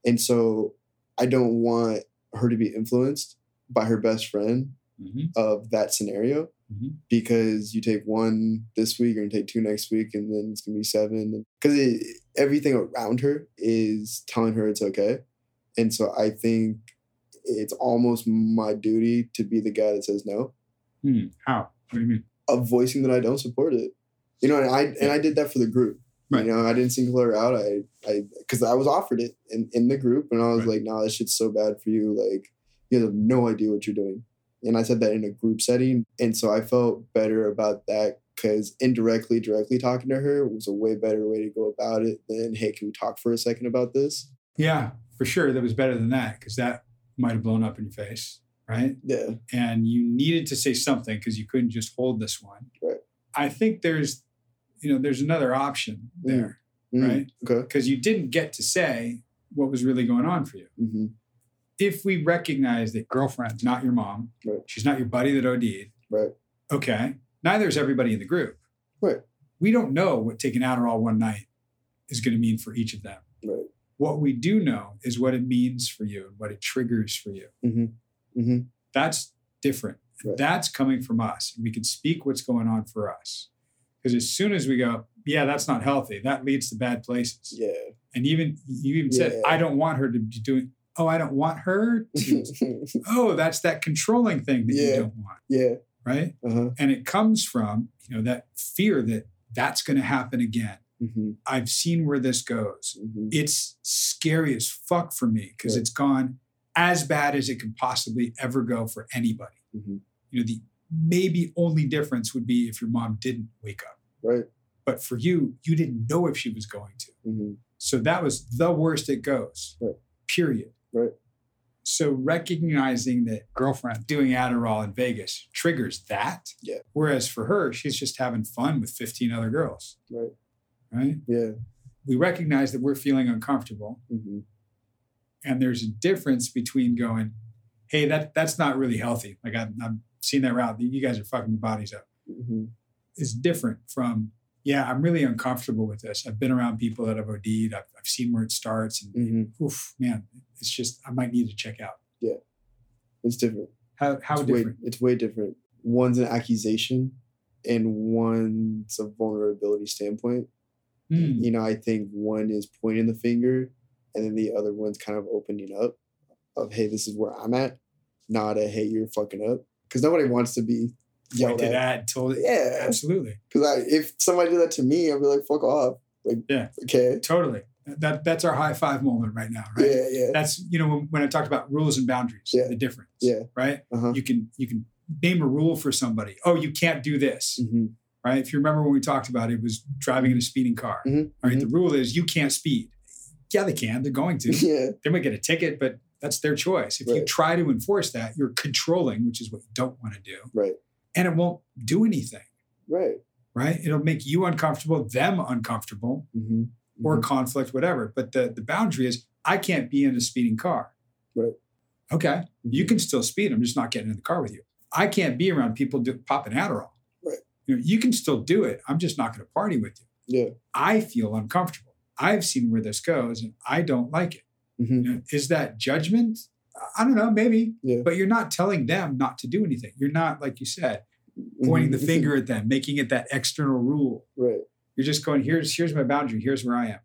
C: and so i don't want her to be influenced by her best friend
B: Mhm,
C: of that scenario
B: mhm.
C: because you take one this week and take two next week and then it's gonna be seven because everything around her is telling her it's okay and so i think it's almost my duty to be the guy that says no
B: Hmm. How? What do you mean?
C: of voicing that i don't support it you know and i and i did that for the group
B: Right.
C: you know i didn't single her out i i because i was offered it in, in the group and i was
B: Right.
C: like nah this shit's so bad for you like you have no idea what you're doing and I said that in a group setting. And so I felt better about that because indirectly, directly talking to her was a way better way to go about it than, hey, can we talk for a second about this?
B: Yeah, for sure. That was better than that because that might have blown up in your face, right?
C: Yeah.
B: And you needed to say something because you couldn't just hold this one.
C: Right.
B: I think there's, you know, there's another option
C: Mm.
B: there
C: Mm,
B: Right.
C: Okay.
B: because you didn't get to say what was really going on for you.
C: hmm
B: If we recognize that girlfriend's not your mom,
C: Right.
B: she's not your buddy that OD'd,
C: Right.
B: okay, neither is everybody in the group.
C: Right.
B: We don't know what taking Adderall one night is going to mean for each of them.
C: Right.
B: What we do know is what it means for you and what it triggers for you.
C: Mm-hmm. Mm-hmm.
B: That's different.
C: Right.
B: That's coming from us. We can speak what's going on for us. Because as soon as we go, yeah, that's not healthy, that leads to bad places.
C: Yeah.
B: And even you even said, I don't want her to be doing, oh, I don't want her oh, that's that controlling thing that you don't want,
C: yeah.
B: right?
C: Uh-huh.
B: And it comes from, you know, that fear that that's going to happen again.
C: Mm-hmm.
B: I've seen where this goes.
C: Mm-hmm.
B: It's scary as fuck for me because
C: Right.
B: it's gone as bad as it could possibly ever go for anybody.
C: Mm-hmm.
B: You know, the maybe only difference would be if your mom didn't wake up.
C: Right.
B: But for you, you didn't know if she was going to.
C: Mm-hmm.
B: So that was the worst it goes.
C: Right.
B: Period.
C: Right.
B: So recognizing that girlfriend doing Adderall in Vegas triggers that.
C: Yeah.
B: Whereas for her, she's just having fun with 15 other girls.
C: Right.
B: Right.
C: Yeah.
B: We recognize that we're feeling uncomfortable.
C: Mm-hmm.
B: And there's a difference between going, hey, that that's not really healthy. Like I've, I've seen that route. You guys are fucking your bodies up.
C: Mm-hmm.
B: Is different from, yeah, I'm really uncomfortable with this. I've been around people that have OD'd. I've, I've seen where it starts. And
C: Mm-hmm.
B: oof, man, it's just, I might need to check out.
C: Yeah, it's different.
B: How, how
C: it's way,
B: different?
C: it's way different. One's an accusation and one's a vulnerability standpoint.
B: Hmm.
C: You know, I think one is pointing the finger and then the other one's kind of opening up of, hey, this is where I'm at, not a, hey, you're fucking up. Because nobody wants to be yelled
B: Pointed
C: at.
B: at, told
C: Yeah.
B: Absolutely.
C: Because I, if somebody did that to me, I'd be like, fuck off. Like,
B: Yeah.
C: okay.
B: Totally. That, that's our high five moment right now, right?
C: Yeah, yeah.
B: That's, you know, when, when I talked about rules and boundaries,
C: Yeah.
B: the difference,
C: Yeah.
B: right?
C: Uh-huh.
B: You can, you can name a rule for somebody. Oh, you can't do this.
C: hmm
B: right? If you remember when we talked about it, it was driving in a speeding car.
C: Mhm,
B: All right, the rule is you can't speed. Yeah, they can. They're going to.
C: Yeah.
B: they might get a ticket, but that's their choice. If you try to enforce that, you're controlling, which is what you don't want to do,
C: Right.
B: And it won't do anything.
C: Right.
B: Right? It'll make you uncomfortable, them uncomfortable,
C: hmm
B: or conflict, whatever. But the the boundary is I can't be in a speeding car.
C: Right.
B: Okay, you can still speed. I'm just not getting in the car with you. I can't be around people do, popping Adderall.
C: Right.
B: You know, you can still do it. I'm just not going to party with you.
C: Yeah.
B: I feel uncomfortable. I've seen where this goes and I don't like it.
C: hmm
B: You know, is that judgment? I don't know, maybe.
C: Yeah.
B: But you're not telling them not to do anything. You're not, like you said, pointing the finger at them, making it that external rule.
C: Right.
B: You're just going, here's here's my boundary, here's where I am.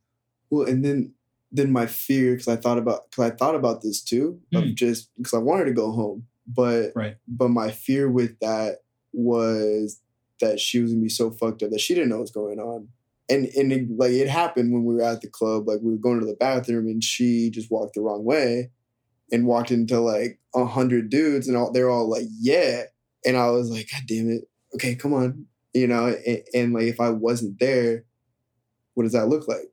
C: Well, and then then my fear because I thought about because I thought about this too of
B: Mm.
C: just because I wanted to go home, but
B: Right.
C: but my fear with that was that she was gonna be so fucked up that she didn't know what's going on, and and it, like it happened when we were at the club. Like we were going to the bathroom, and she just walked the wrong way, and walked into like a hundred dudes, and all, they're all like, "Yeah," and I was like, "God damn it! Okay, come on," you know. And, and like if I wasn't there, what does that look like?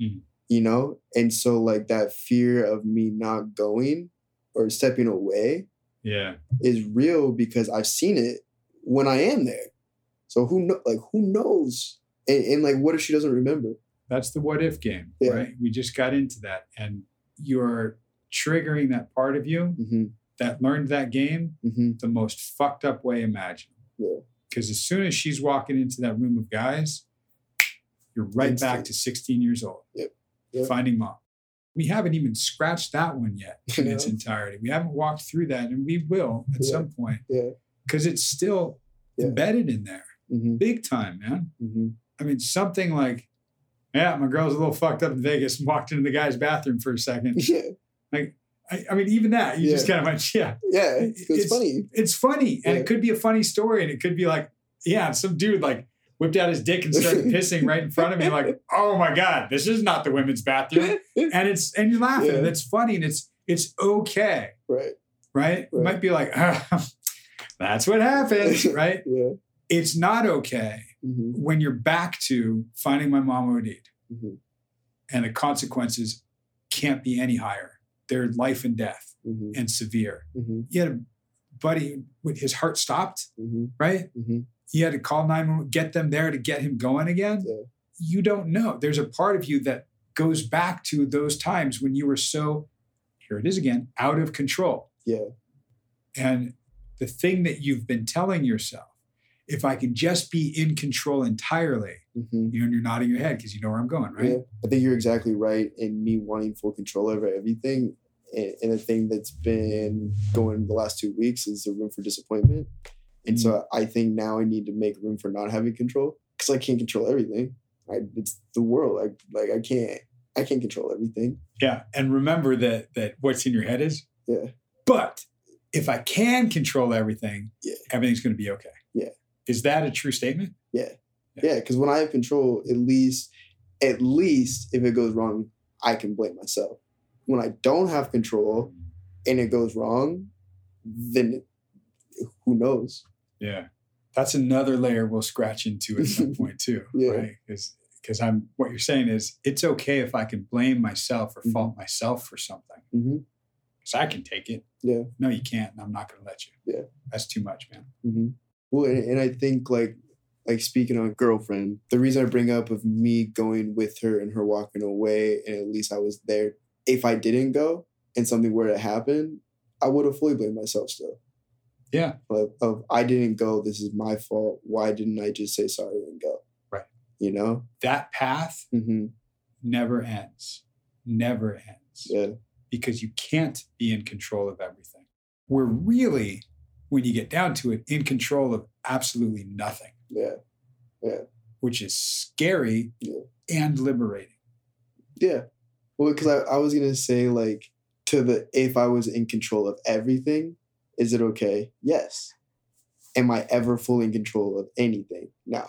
B: Mhm.
C: You know, and so like that fear of me not going or stepping away
B: Yeah.
C: is real because I've seen it when I am there. So who know like who knows? And, and like what if she doesn't remember?
B: That's the what if game,
C: Yeah.
B: right? We just got into that. And you're triggering that part of you
C: Mm-hmm.
B: that learned that game
C: Mm-hmm.
B: the most fucked up way imaginable.
C: Yeah.
B: Because as soon as she's walking into that room of guys, you're right back to 16 years old,
C: Yep. Yep.
B: finding mom. We haven't even scratched that one yet in its entirety. We haven't walked through that, and we will at
C: Yeah.
B: some point
C: Yeah.
B: because it's still embedded in there,
C: Mm-hmm.
B: big time, man.
C: Mm-hmm.
B: I mean, something like, yeah, my girl's a little fucked up in Vegas and walked into the guy's bathroom for a second.
C: Yeah.
B: I, I mean, even that, you just kind of went, yeah,
C: Yeah. It's,
B: It's-
C: funny.
B: it's funny. And
C: Yeah.
B: it could be a funny story. And it could be like, yeah, some dude like whipped out his dick and started pissing right in front of me. Like, oh my God, this is not the women's bathroom. And it's, and you're laughing.
C: Yeah.
B: And it's funny. And it's, it's okay.
C: right.
B: Right. It might be like, "Ah, that's what happens. Right.
C: Yeah.
B: It's not okay
C: Mm-hmm.
B: when you're back to finding my mom OD'd
C: Mm-hmm.
B: and the consequences can't be any higher. They're life and death
C: Mm-hmm.
B: and severe.
C: Mm-hmm.
B: You had a buddy, with his heart stopped,
C: Mm-hmm.
B: right?
C: Mm-hmm.
B: You had to call 911, get them there to get him going again.
C: Yeah.
B: You don't know. There's a part of you that goes back to those times when you were so, here it is again, out of control.
C: Yeah.
B: And the thing that you've been telling yourself, if I can just be in control entirely,
C: Mm-hmm.
B: you know, and you're nodding your head because you know where I'm going, right?
C: Yeah, I think you're exactly right in me wanting full control over everything. And, the thing that's been going the last two weeks is the room for disappointment. And so I think now I need to make room for not having control because I can't control everything. I, it's the world. I like I can't I can't control everything.
B: Yeah. And remember that that what's in your head is.
C: Yeah.
B: But if I can control everything,
C: Yeah.
B: everything's going to be okay.
C: Yeah.
B: Is that a true statement?
C: Yeah, Yeah, because when I have control, at least at least if it goes wrong, I can blame myself. When I don't have control and it goes wrong, then who knows?
B: Yeah. That's another layer we'll scratch into at some point too.
C: Yeah.
B: Right. Because I'm what you're saying is it's okay if I can blame myself or
C: Mhm.
B: fault myself for something.
C: hmm
B: Because I can take it.
C: Yeah.
B: No, you can't, and I'm not gonna let you.
C: Yeah.
B: That's too much, man.
C: hmm Well, and, and I think like like speaking on girlfriend, the reason I bring up of me going with her and her walking away, and at least I was there. If I didn't go and something were to happen, I would have fully blamed myself still.
B: Yeah.
C: Of, of I didn't go. This is my fault. Why didn't I just say sorry and go?
B: Right.
C: You know.
B: That path
C: hmm
B: never ends. Never ends.
C: Yeah.
B: because you can't be in control of everything. We're really, when you get down to it, in control of absolutely nothing,
C: Yeah. Yeah.
B: Which is scary
C: Yeah.
B: and liberating.
C: Yeah. Well, because I, I was gonna say like to the if I was in control of everything, is it okay? Yes. Am I ever fully in control of anything? No.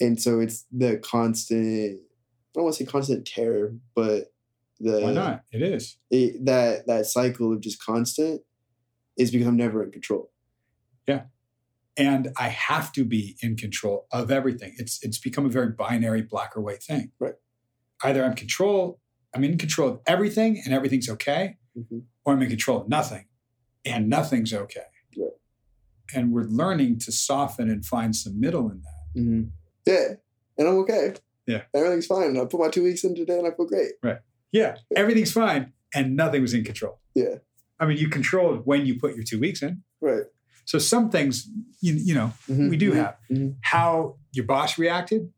C: And so it's the constant. I don't want to say constant terror, but the
B: Why not? It is.
C: it- that that cycle of just constant is because I'm never in control.
B: And I have to be in control of everything. It's it's become a very binary black or white thing.
C: Right.
B: Either I'm control, I'm in control of everything and everything's okay,
C: Mhm.
B: or I'm in control of nothing and nothing's okay.
C: Right.
B: And we're learning to soften and find some middle in that.
C: Mm-hmm. Yeah, and I'm okay.
B: Yeah.
C: everything's fine. I put my two weeks in today, and I feel great. Right.
B: Yeah, everything's fine, and nothing was in control.
C: Yeah.
B: I mean, you controlled when you put your two weeks in.
C: Right.
B: So some things, you, you know,
C: Mhm,
B: we do
C: mhm,
B: have.
C: mhm.
B: How your boss reacted,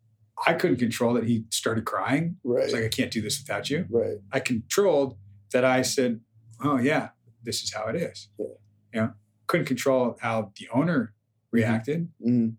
B: I couldn't control that he started crying.
C: Right.
B: was like, I can't do this without you.
C: right.
B: I controlled that I said, oh, yeah, this is how it is.
C: Yeah.
B: You know, couldn't control how the owner reacted,
C: Mhm.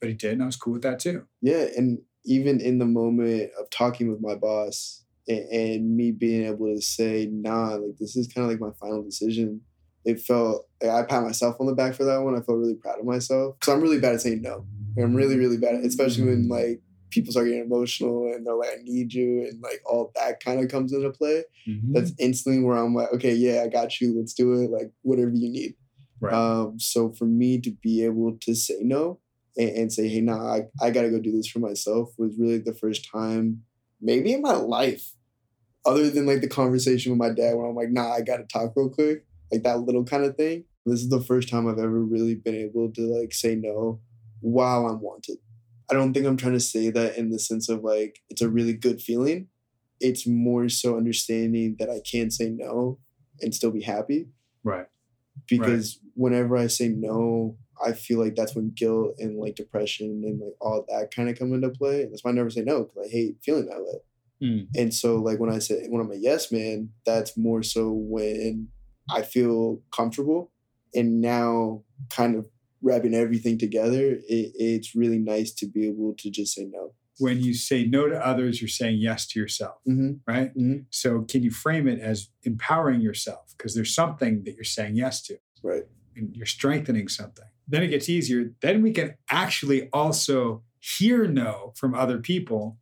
B: but he did, and I was cool with that too.
C: Yeah, and even in the moment of talking with my boss and, and me being able to say, "Nah, like this is kind of like my final decision," it felt like I pat myself on the back for that one. I felt really proud of myself because I'm really bad at saying no. I'm really, really bad at, especially when like people start getting emotional and they're like, I need you, and like all that kind of comes into play.
B: Mhm.
C: That's instantly where I'm like, okay, yeah, I got you. Let's do it. Like whatever you need.
B: right.
C: Um, so for me to be able to say no and, and say, hey, nah, I, I gotta go do this for myself was really the first time, maybe in my life, other than like the conversation with my dad where I'm like, nah, I gotta talk real quick, like that little kind of thing. This is the first time I've ever really been able to like say no while I'm wanted. I don't think I'm trying to say that in the sense of like it's a really good feeling. It's more so understanding that I can say no and still be happy
B: right.
C: because whenever I say no, I feel like that's when guilt and like depression and like all that kind of come into play. And that's why I never say no because I hate feeling that way.
B: Mm.
C: And so like when I say when I'm a yes man, that's more so when I feel comfortable. And now kind of wrapping everything together, it, it's really nice to be able to just say no.
B: When you say no to others, you're saying yes to yourself,
C: Mm-hmm.
B: right?
C: Mhm.
B: So can you frame it as empowering yourself? Because there's something that you're saying yes to.
C: Right.
B: and you're strengthening something. Then it gets easier. Then we can actually also hear no from other people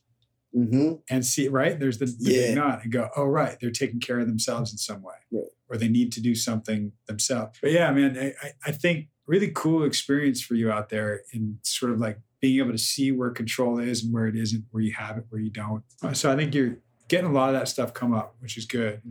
C: Mm-hmm.
B: and see, right? There's the, the
C: Yeah.
B: big nod and go, oh, right, they're taking care of themselves in some way,
C: Right.
B: or they need to do something themselves. But yeah, man, I, I- I think really cool experience for you out there in sort of like being able to see where control is and where it isn't, where you have it, where you don't. So I think you're getting a lot of that stuff come up, which is good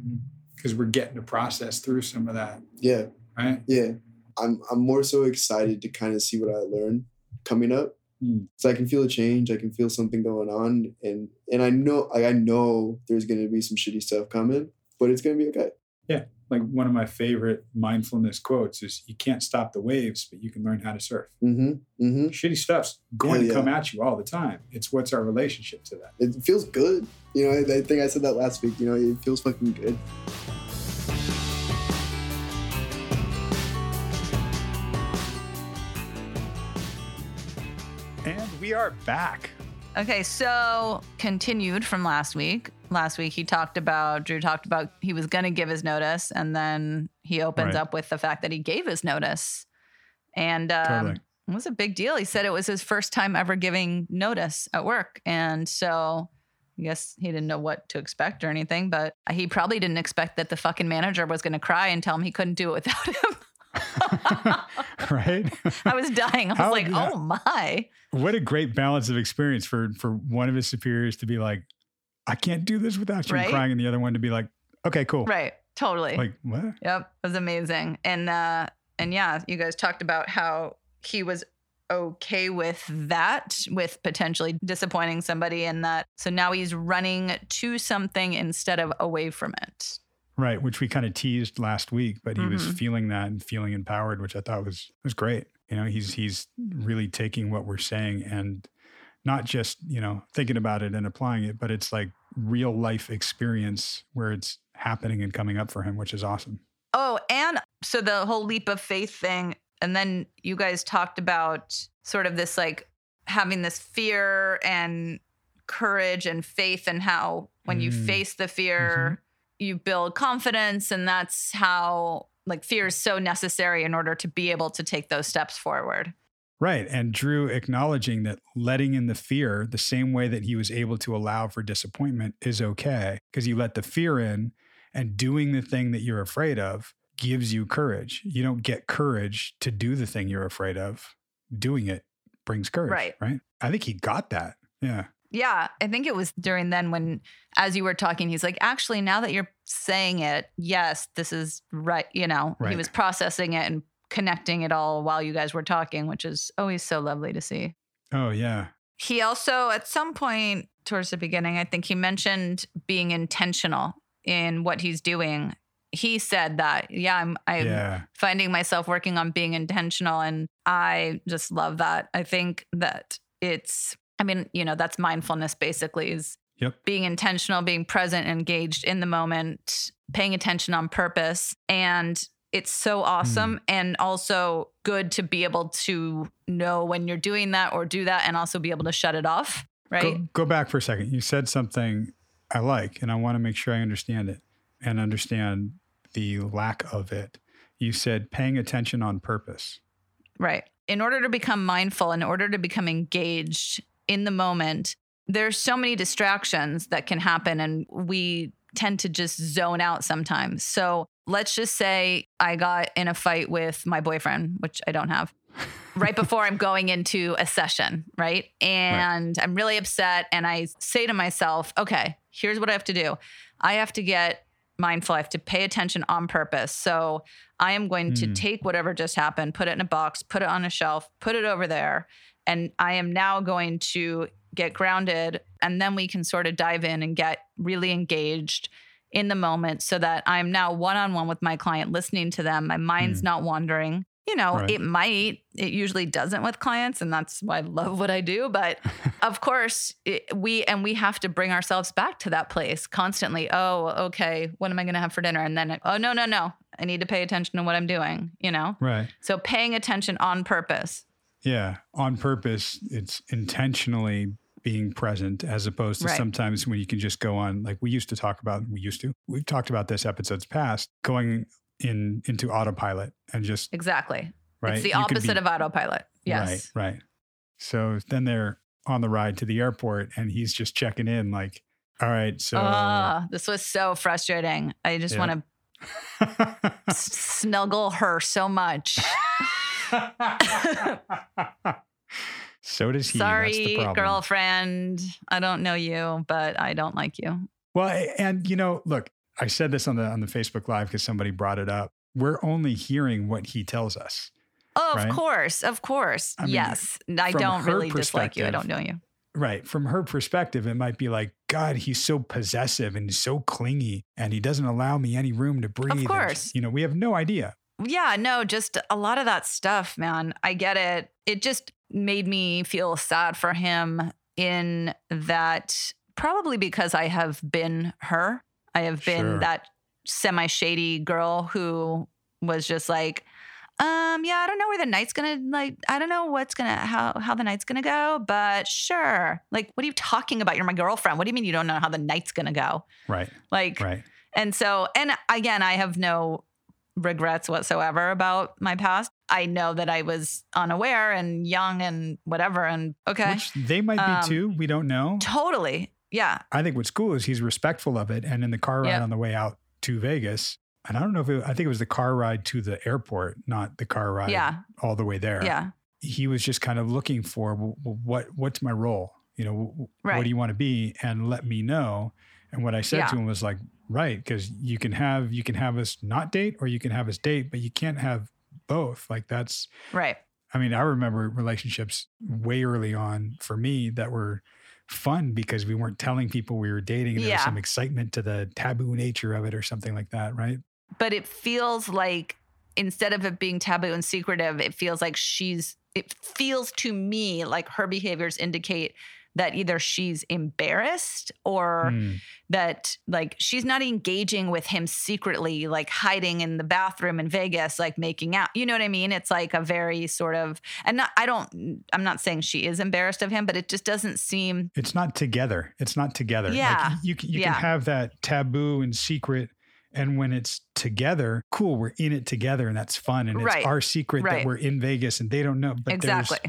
B: because we're getting to process through some of that,
C: Yeah.
B: right?
C: Yeah. I'm I'm more so excited to kind of see what I learn coming up.
B: Hmm.
C: So I can feel a change, I can feel something going on and and I know like I know there's gonna be some shitty stuff coming, but it's gonna be okay.
B: Yeah, like one of my favorite mindfulness quotes is you can't stop the waves but you can learn how to surf
C: Mm-hmm. Mm-hmm.
B: shitty stuff's going
C: Hell
B: to come
C: yeah.
B: at you all the time it's what's our relationship to that
C: It feels good. You know, I, I think I said that last week, you know, it feels fucking good.
B: We are back
A: Okay, so continued from last week. Last week he talked about Drew talked about he was going to give his notice, and then he opens
B: Right.
A: up with the fact that he gave his notice, and um,
B: Totally.
A: it was a big deal. He said it was his first time ever giving notice at work, and so I guess he didn't know what to expect or anything, but he probably didn't expect that the fucking manager was going to cry and tell him he couldn't do it without him.
B: right
A: I was dying. I was
B: How-
A: like, oh my.
B: what a great balance of experience for for one of his superiors to be like i can't do this without you and
A: Right?
B: crying and the other one to be like okay cool
A: Right. Totally.
B: like what
A: Yep, it was amazing. And uh and yeah, you guys talked about how he was okay with that, with potentially disappointing somebody and that so now he's running to something instead of away from it.
B: Right which we kind of teased last week but he was
A: Mhm.
B: feeling that and feeling empowered which i thought was was great you know he's he's really taking what we're saying and not just you know thinking about it and applying it but it's like real life experience where it's happening and coming up for him which is awesome
A: Oh, and so the whole leap of faith thing and then you guys talked about sort of this like having this fear and courage and faith and how when you
B: Mm.
A: face the fear you build confidence and that's how like fear is so necessary in order to be able to take those steps forward
B: Right. And Drew acknowledging that letting in the fear the same way that he was able to allow for disappointment is okay because you let the fear in and doing the thing that you're afraid of gives you courage. You don't get courage to do the thing you're afraid of. Doing it brings courage.
A: Right.
B: Right. I think he got that. Yeah.
A: Yeah i think it was during then when as you were talking he's like actually now that you're saying it yes this is right you know? He was processing it and connecting it all while you guys were talking which is always so lovely to see.
B: Oh, yeah.
A: he also at some point towards the beginning i think he mentioned being intentional in what he's doing. He said that yeah i'm i'm
B: yeah.
A: finding myself working on being intentional and i just love that. I think that it's i mean you know that's mindfulness basically is
B: Yep.
A: being intentional being present engaged in the moment paying attention on purpose and it's so awesome mm. and also good to be able to know when you're doing that or do that and also be able to shut it off right
B: Go, go back for a second. You said something I like, and I want to make sure I understand it and understand the lack of it. You said paying attention on purpose.
A: Right. In order to become mindful, in order to become engaged in the moment, there's so many distractions that can happen and we tend to just zone out sometimes. So let's just say I got in a fight with my boyfriend, which I don't have. right before I'm going into a session, right? And right. I'm really upset. And I say to myself, okay, here's what I have to do I have to get mindful. I have to pay attention on purpose. So I am going mm. to hmm. take whatever just happened, put it in a box, put it on a shelf, put it over there. And I am now going to get grounded. And then we can sort of dive in and get really engaged in the moment so that I'm now one on one with my client, listening to them. My mind's mm. not wandering. You know, right. it might, it usually doesn't with clients. And that's why I love what I do. But of course, it, we, and we have to bring ourselves back to that place constantly. Oh, okay. What am I going to have for dinner? And then, oh, no, no, no. I need to pay attention to what I'm doing, you know?
B: Right.
A: So paying attention on purpose.
B: Yeah. On purpose, it's intentionally being present as opposed to right. sometimes when you can just go on like we used to talk about we used to we've talked about this episodes past going in into autopilot and just
A: exactly right it's the you opposite be, of autopilot yes
B: right right so then they're on the ride to the airport and he's just checking in like all right so
A: uh, this was so frustrating i just yeah. want to snuggle her so much
B: So does he.
A: Sorry, girlfriend. I don't know you, but I don't like you.
B: Well, and you know, look, I said this on the on the Facebook Live because somebody brought it up. We're only hearing what he tells us.
A: Oh, right? of course, of course. I mean, yes, I don't really dislike you. I don't know you.
B: Right. From her perspective, it might be like, God, he's so possessive and so clingy and he doesn't allow me any room to breathe. Of
A: course.
B: And, you know, we have no idea.
A: Yeah, no, just a lot of that stuff, man. I get it. It just made me feel sad for him in that probably because I have been her. I have been sure. that semi shady girl who was just like, um, yeah, I don't know where the night's gonna like. I don't know what's gonna how how the night's gonna go, but sure. Like, what are you talking about? You're my girlfriend. What do you mean you don't know how the night's gonna go?
B: Right.
A: Like,
B: right.
A: And so, and again, I have no regrets whatsoever about my past. I know that I was unaware and young and whatever. And okay.
B: Which they might um, be too. We don't know.
A: Totally. Yeah.
B: I think what's cool is he's respectful of it. And in the car ride yep. on the way out to Vegas, and I don't know if it, I think it was the car ride to the airport, not the car ride yeah. all the way there.
A: Yeah.
B: He was just kind of looking for what what's my role? You know, right. what do you want to be? And let me know. And what I said yeah. to him was like, right, because you can have you can have us not date or you can have us date, but you can't have both. Like that's
A: right.
B: I mean, I remember relationships way early on for me that were fun because we weren't telling people we were dating and yeah. there was some excitement to the taboo nature of it or something like that, right?
A: But it feels like instead of it being taboo and secretive, it feels like she's it feels to me like her behaviors indicate that either she's embarrassed or mm. that like she's not engaging with him secretly, like hiding in the bathroom in Vegas, like making out. You know what I mean? It's like a very sort of, and not, I don't, I'm not saying she is embarrassed of him, but it just doesn't seem.
B: It's not together. It's not together.
A: Yeah.
B: Like you, you yeah. can have that taboo and secret. And when it's together, cool, we're in it together and that's fun. And it's right. our secret right. that we're in Vegas and they don't know. But exactly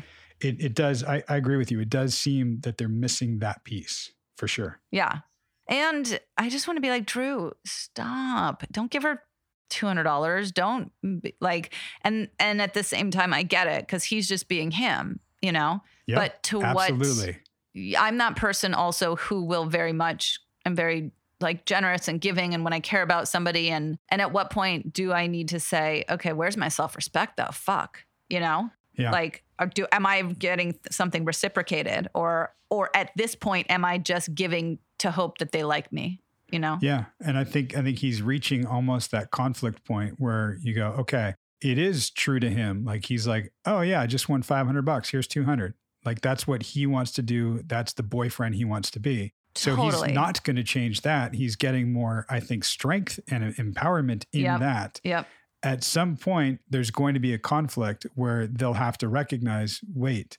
B: it, it does I, I agree with you. It does seem that they're missing that piece for sure.
A: Yeah. And i just want to be like drew stop. Don't give her $200 don't be, like and and at the same time i get it because he's just being him you know?
B: Yep,
A: but to
B: absolutely.
A: what i'm that person also who will very much i'm very like generous and giving and when i care about somebody and and at what point do i need to say okay where's my self-respect though? Fuck you know
B: yeah.
A: Like, uh, do am I getting something reciprocated, or or at this point, am I just giving to hope that they like me? You know?
B: Yeah, and I think I think he's reaching almost that conflict point where you go, okay, it is true to him. Like he's like, oh yeah, I just won five hundred bucks. Here's two hundred. Like that's what he wants to do. That's the boyfriend he wants to be. So totally. he's not going to change that. He's getting more, I think, strength and empowerment in
A: yep.
B: that.
A: Yep
B: at some point there's going to be a conflict where they'll have to recognize wait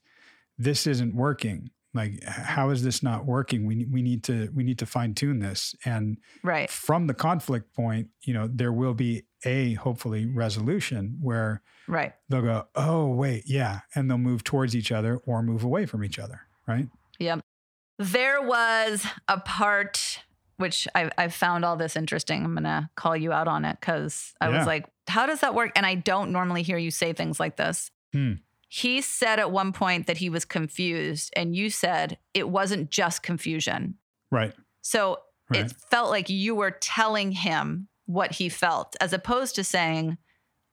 B: this isn't working. Like how is this not working? We, we need to we need to fine tune this. And
A: right.
B: from the conflict point you know there will be a hopefully resolution where
A: right.
B: they'll go oh wait yeah and they'll move towards each other or move away from each other right?
A: Yep. There was a part which I, I found all this interesting. I'm gonna call you out on it because I
B: Yeah.
A: was like, how does that work? And I don't normally hear you say things like this.
B: Hmm.
A: He said at one point that he was confused, and you said it wasn't just confusion.
B: Right.
A: So
B: Right.
A: it felt like you were telling him what he felt, as opposed to saying,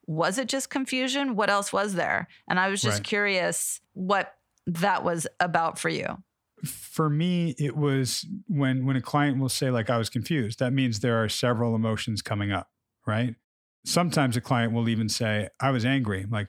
A: was it just confusion? What else was there? And I was just
B: Right.
A: curious what that was about for you.
B: for me it was when when a client will say like i was confused that means there are several emotions coming up right sometimes a client will even say i was angry I'm like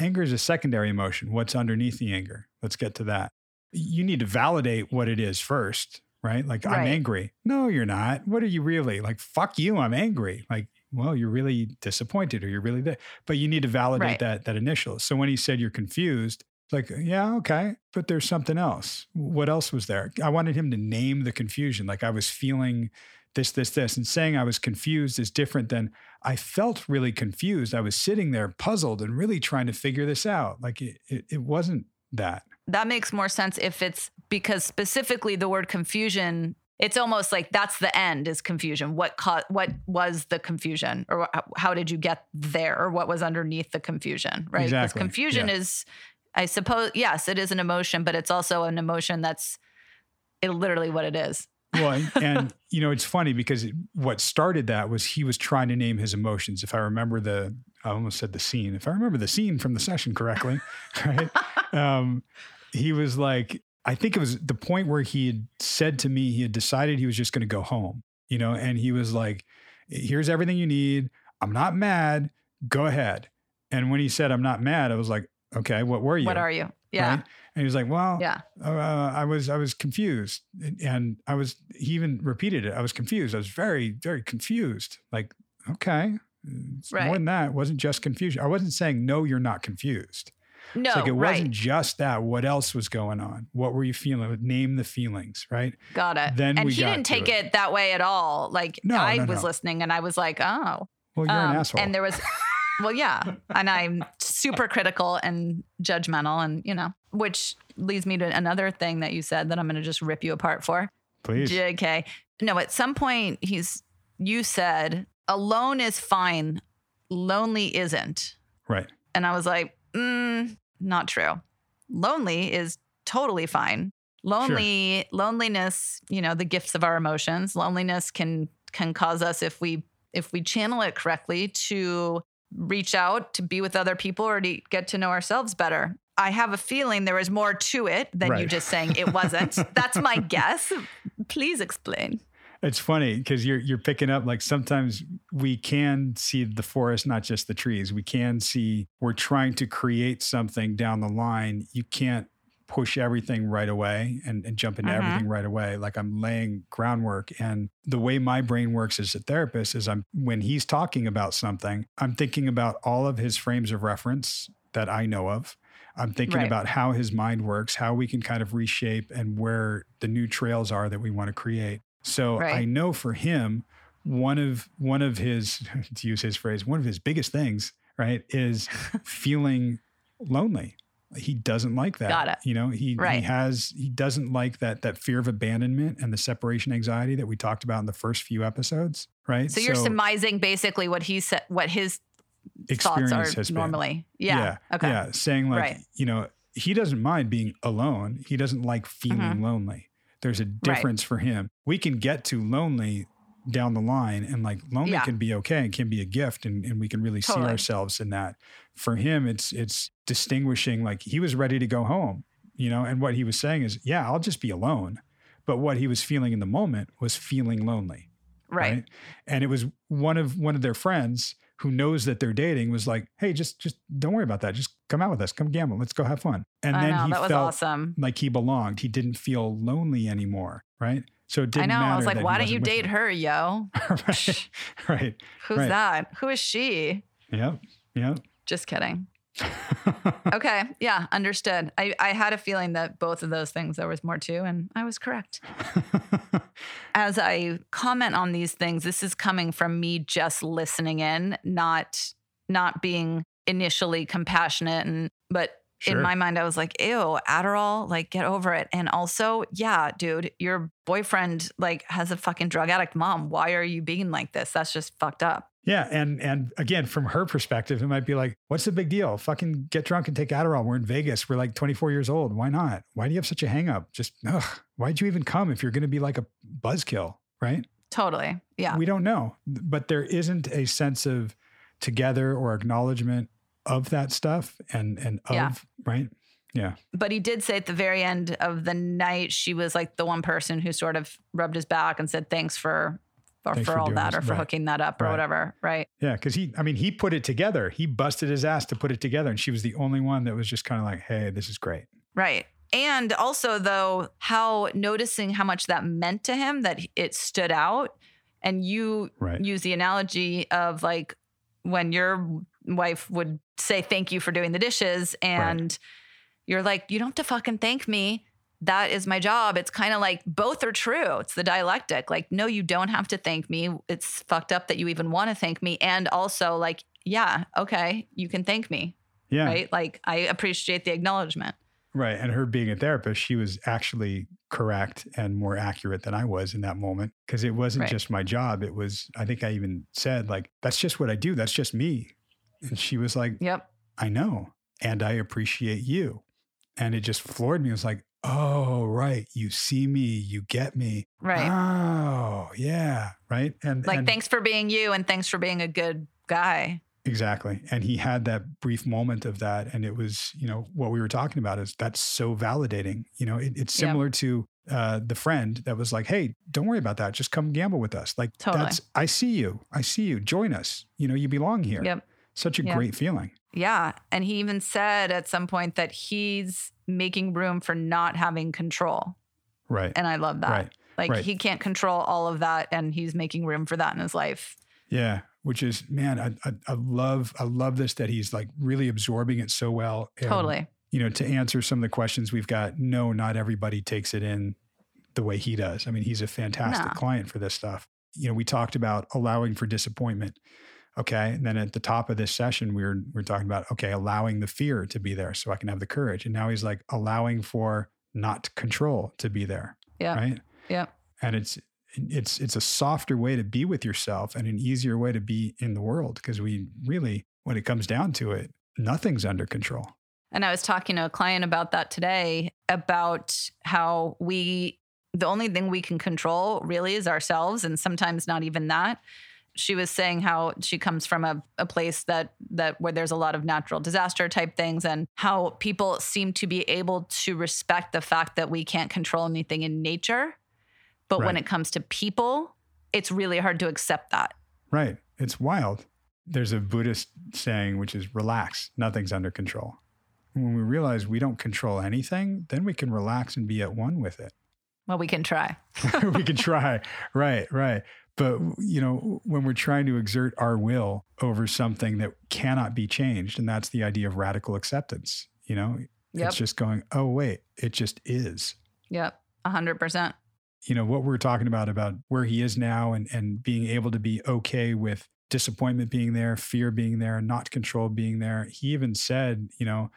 B: anger is a secondary emotion what's underneath the anger let's get to that you need to validate what it is first right like i'm angry no you're not what are you really like fuck you i'm angry like well you're really disappointed or you're really th-. but you need to validate
A: Right.
B: that that initial so when he said you're confused like, yeah, okay, but there's something else. What else was there? I wanted him to name the confusion. Like I was feeling this, this, this, and saying I was confused is different than I felt really confused. I was sitting there puzzled and really trying to figure this out. Like it, it, it wasn't that.
A: That makes more sense if it's because specifically the word confusion. It's almost like that's the end is confusion. What co- what was the confusion, or wh- how did you get there, or what was underneath the confusion, right? 'Cause
B: Exactly,
A: confusion
B: yeah.
A: is, I suppose, yes, it is an emotion, but it's also an emotion that's it, literally what it is.
B: Well, and, you know, it's funny because it, what started that was he was trying to name his emotions. If I remember the, I almost said the scene. If I remember the scene from the session correctly, right? um, he was like, I think it was the point where he had said to me he had decided he was just going to go home, you know, and he was like, "Here's everything you need. I'm not mad. Go ahead." And when he said, "I'm not mad," I was like, "Okay, what were you?"
A: What are you? Yeah,
B: Right? And he was like, "Well,
A: yeah,
B: uh, I was I was confused, and- I was he even repeated it. I was confused. I was very very confused. Like, okay,
A: Right.
B: more than that. It wasn't just confusion. I wasn't saying no, you're not confused.
A: no,
B: It's like it
A: right,
B: wasn't just that. What else was going on? What were you feeling? Name the feelings, right?
A: got it.
B: then
A: and he didn't take
B: it.
A: it. that way at all. Like
B: No,
A: I
B: no,
A: was
B: no.
A: listening, and I was like, oh,
B: Well, you're an
A: Um,
B: asshole.
A: And there was, well, yeah. And I'm super critical and judgmental, and, you know, which leads me to another thing that you said that I'm going to just rip you apart for.
B: Please,
A: JK. No, at some point, he's, you said, alone is fine, lonely isn't.
B: right?
A: And I was like, mm, not true. Lonely is totally fine. Lonely, loneliness, you know, the gifts of our emotions. Loneliness can can cause us if we if we channel it correctly to reach out to be with other people or to get to know ourselves better. I have a feeling there is more to it than you just saying it wasn't. That's my guess. Please explain.
B: It's funny because you're you're picking up like sometimes we can see the forest, not just the trees. We can see we're trying to create something down the line. You can't push everything right away and, and jump into
A: Mhm.
B: everything right away. Like I'm laying groundwork. And the way my brain works as a therapist is I'm when he's talking about something, I'm thinking about all of his frames of reference that I know of. I'm thinking
A: Right.
B: about how his mind works, how we can kind of reshape and where the new trails are that we want to create. So I know for him, one of one of his to use his phrase, one of his biggest things, right, is feeling lonely. He doesn't like that.
A: Got it.
B: You know, he
A: Right.
B: he has he doesn't like that that fear of abandonment and the separation anxiety that we talked about in the first few episodes, right?
A: So you're surmising basically what he said, what his
B: experience
A: thoughts are
B: has been.
A: normally. Yeah. Okay.
B: Yeah. Saying like,
A: Right.
B: you know, he doesn't mind being alone. He doesn't like feeling
A: Mhm.
B: lonely. There's a difference for him. We can get to lonely down the line and like lonely
A: Yeah.
B: can be okay and can be a gift and, and we can really see ourselves in that. For him, it's it's distinguishing like he was ready to go home, you know, and what he was saying is, yeah, I'll just be alone. But what he was feeling in the moment was feeling lonely
A: Right.
B: and it was one of one of their friends who knows that they're dating was like hey just just don't worry about that just come out with us come gamble let's go have fun and
A: I
B: then
A: know.
B: he
A: That was
B: felt
A: awesome.
B: like he belonged he didn't feel lonely anymore right so it
A: I
B: didn't
A: know.
B: matter
A: I was like, why don't you date her, yo?
B: right right
A: Who's
B: Right.
A: that? Who is she?
B: yep yep
A: Just kidding. Okay. Yeah. Understood. I, I had a feeling that both of those things there was more to, and I was correct. As I comment on these things, this is coming from me just listening in, not not being initially compassionate and but
B: Sure.
A: in my mind, I was like, ew, Adderall, like get over it. And also, yeah, dude, your boyfriend like has a fucking drug addict mom. Why are you being like this? That's just fucked up.
B: Yeah, and and again, from her perspective, it might be like, "What's the big deal? Fucking get drunk and take Adderall. We're in Vegas. We're like 24 years old. Why not? Why do you have such a hangup? Just ugh, why'd you even come if you're going to be like a buzzkill, right?
A: Totally. Yeah.
B: We don't know, but there isn't a sense of together or acknowledgement of that stuff, and and of
A: Yeah.
B: right. Yeah,
A: but he did say at the very end of the night, she was like the one person who sort of rubbed his back and said, thanks for. Or
B: Thanks
A: for, all that,
B: this.
A: or for
B: Right.
A: hooking that up, or
B: Right.
A: whatever, right?
B: yeah, because he, I mean, he put it together. He busted his ass to put it together, and she was the only one that was just kind of like, "Hey, this is great."
A: Right. And also, though, how noticing how much that meant to him that it stood out. And you
B: Right.
A: use the analogy of like when your wife would say, Thank you for doing the dishes. And you're like, You don't have to fucking thank me. That is my job. It's kind of like both are true. It's the dialectic. Like, no, you don't have to thank me. It's fucked up that you even want to thank me. And also, like, yeah, okay, you can thank me.
B: Yeah,
A: Right. Like, I appreciate the acknowledgement.
B: Right. And her being a therapist, she was actually correct and more accurate than I was in that moment because it wasn't
A: Right.
B: just my job. It was, I think I even said, like, that's just what I do. That's just me. And she was like,
A: Yep.
B: I know. And I appreciate you. And it just floored me. It was like, oh, right. You see me. You get me.
A: Right.
B: Oh, yeah. Right. And
A: like
B: and-
A: thanks for being you and thanks for being a good guy
B: Exactly. And he had that brief moment of that. And it was, you know, what we were talking about is that's so validating. You know, it, it's similar to uh, the friend that was like, hey, don't worry about that. Just come gamble with us. Like,
A: Totally.
B: that's, I see you. I see you. Join us. You know, you belong here.
A: yep
B: Such a
A: Yep.
B: great feeling.
A: Yeah and he even said at some point that he's making room for not having control
B: Right.
A: and i love that
B: Right.
A: like
B: right.
A: he can't control all of that and he's making room for that in his life
B: Yeah. Which is, man, I, I, I love, I love this that he's like really absorbing it so well. And,
A: totally
B: You know, to answer some of the questions we've got, no, not everybody takes it in the way he does. I mean, he's a fantastic client for this stuff. You know, we talked about allowing for disappointment. Okay. And then at the top of this session, we were, we were talking about, okay, allowing the fear to be there so I can have the courage. And now he's like allowing for not control to be there.
A: yeah
B: Right.
A: yeah
B: And it's, it's, it's a softer way to be with yourself and an easier way to be in the world because we really, when it comes down to it, nothing's under control.
A: and i was talking to a client about that today about how we the only thing we can control really is ourselves and sometimes not even that she was saying how she comes from a, a place that that where there's a lot of natural disaster type things and how people seem to be able to respect the fact that we can't control anything in nature but when it comes to people it's really hard to accept that
B: Right. It's wild. There's a Buddhist saying, which is relax, nothing's under control. When we realize we don't control anything, then we can relax and be at one with it.
A: well we can try
B: we can try. Right, right. But, you know, when we're trying to exert our will over something that cannot be changed, and that's the idea of radical acceptance, you know,
A: yep
B: it's just going, oh, wait, it just is.
A: yep 100%
B: you know what we're talking about about where he is now and and being able to be okay with disappointment being there fear being there not control being there he even said you know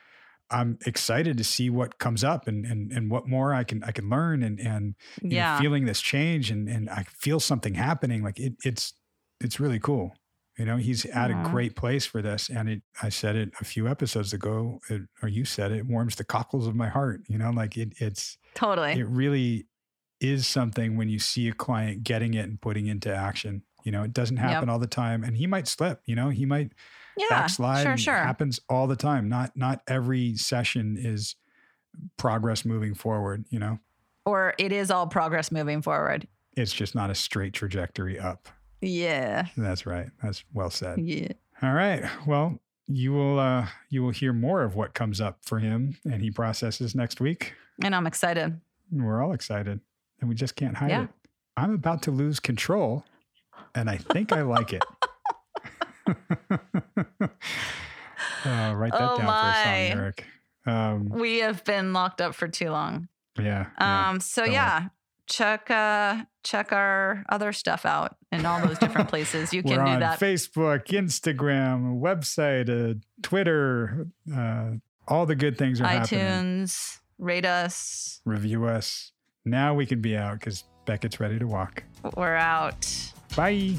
B: i'm excited to see what comes up and and and what more i can i can learn and and you know, feeling this change and and i feel something happening like it, it's it's really cool you know he's at
A: Aw.
B: a great place for this and it i said it a few episodes ago it, or you said it, it warms the cockles of my heart you know like it it's
A: totally
B: it really is something when you see a client getting it and putting into action. You know, it doesn't happen all the time, and he might slip. You know, he might
A: yeah
B: backslide.
A: sure sure
B: happens all the time. Not not every session is progress moving forward. You know,
A: or it is all progress moving forward.
B: it's just not a straight trajectory up.
A: Yeah.
B: That's right. That's well said.
A: Yeah.
B: All right. Well, you will uh, you will hear more of what comes up for him and he processes next week.
A: And I'm excited.
B: We're all excited, and we just can't hide
A: Yeah.
B: it. I'm about to lose control, and I think I like it. Uh, write that
A: Oh
B: down
A: my.
B: for a song, Eric. Um,
A: We have been locked up for too long.
B: yeah. yeah.
A: Um so
B: don't
A: yeah, check uh check our other stuff out in all those different places. You can do
B: on
A: that.
B: Facebook, Instagram, website, uh, Twitter, uh, All the good things are happening.
A: iTunes, rate us.
B: Review us. Now we can be out because Beckett's ready to walk.
A: We're out.
B: Bye.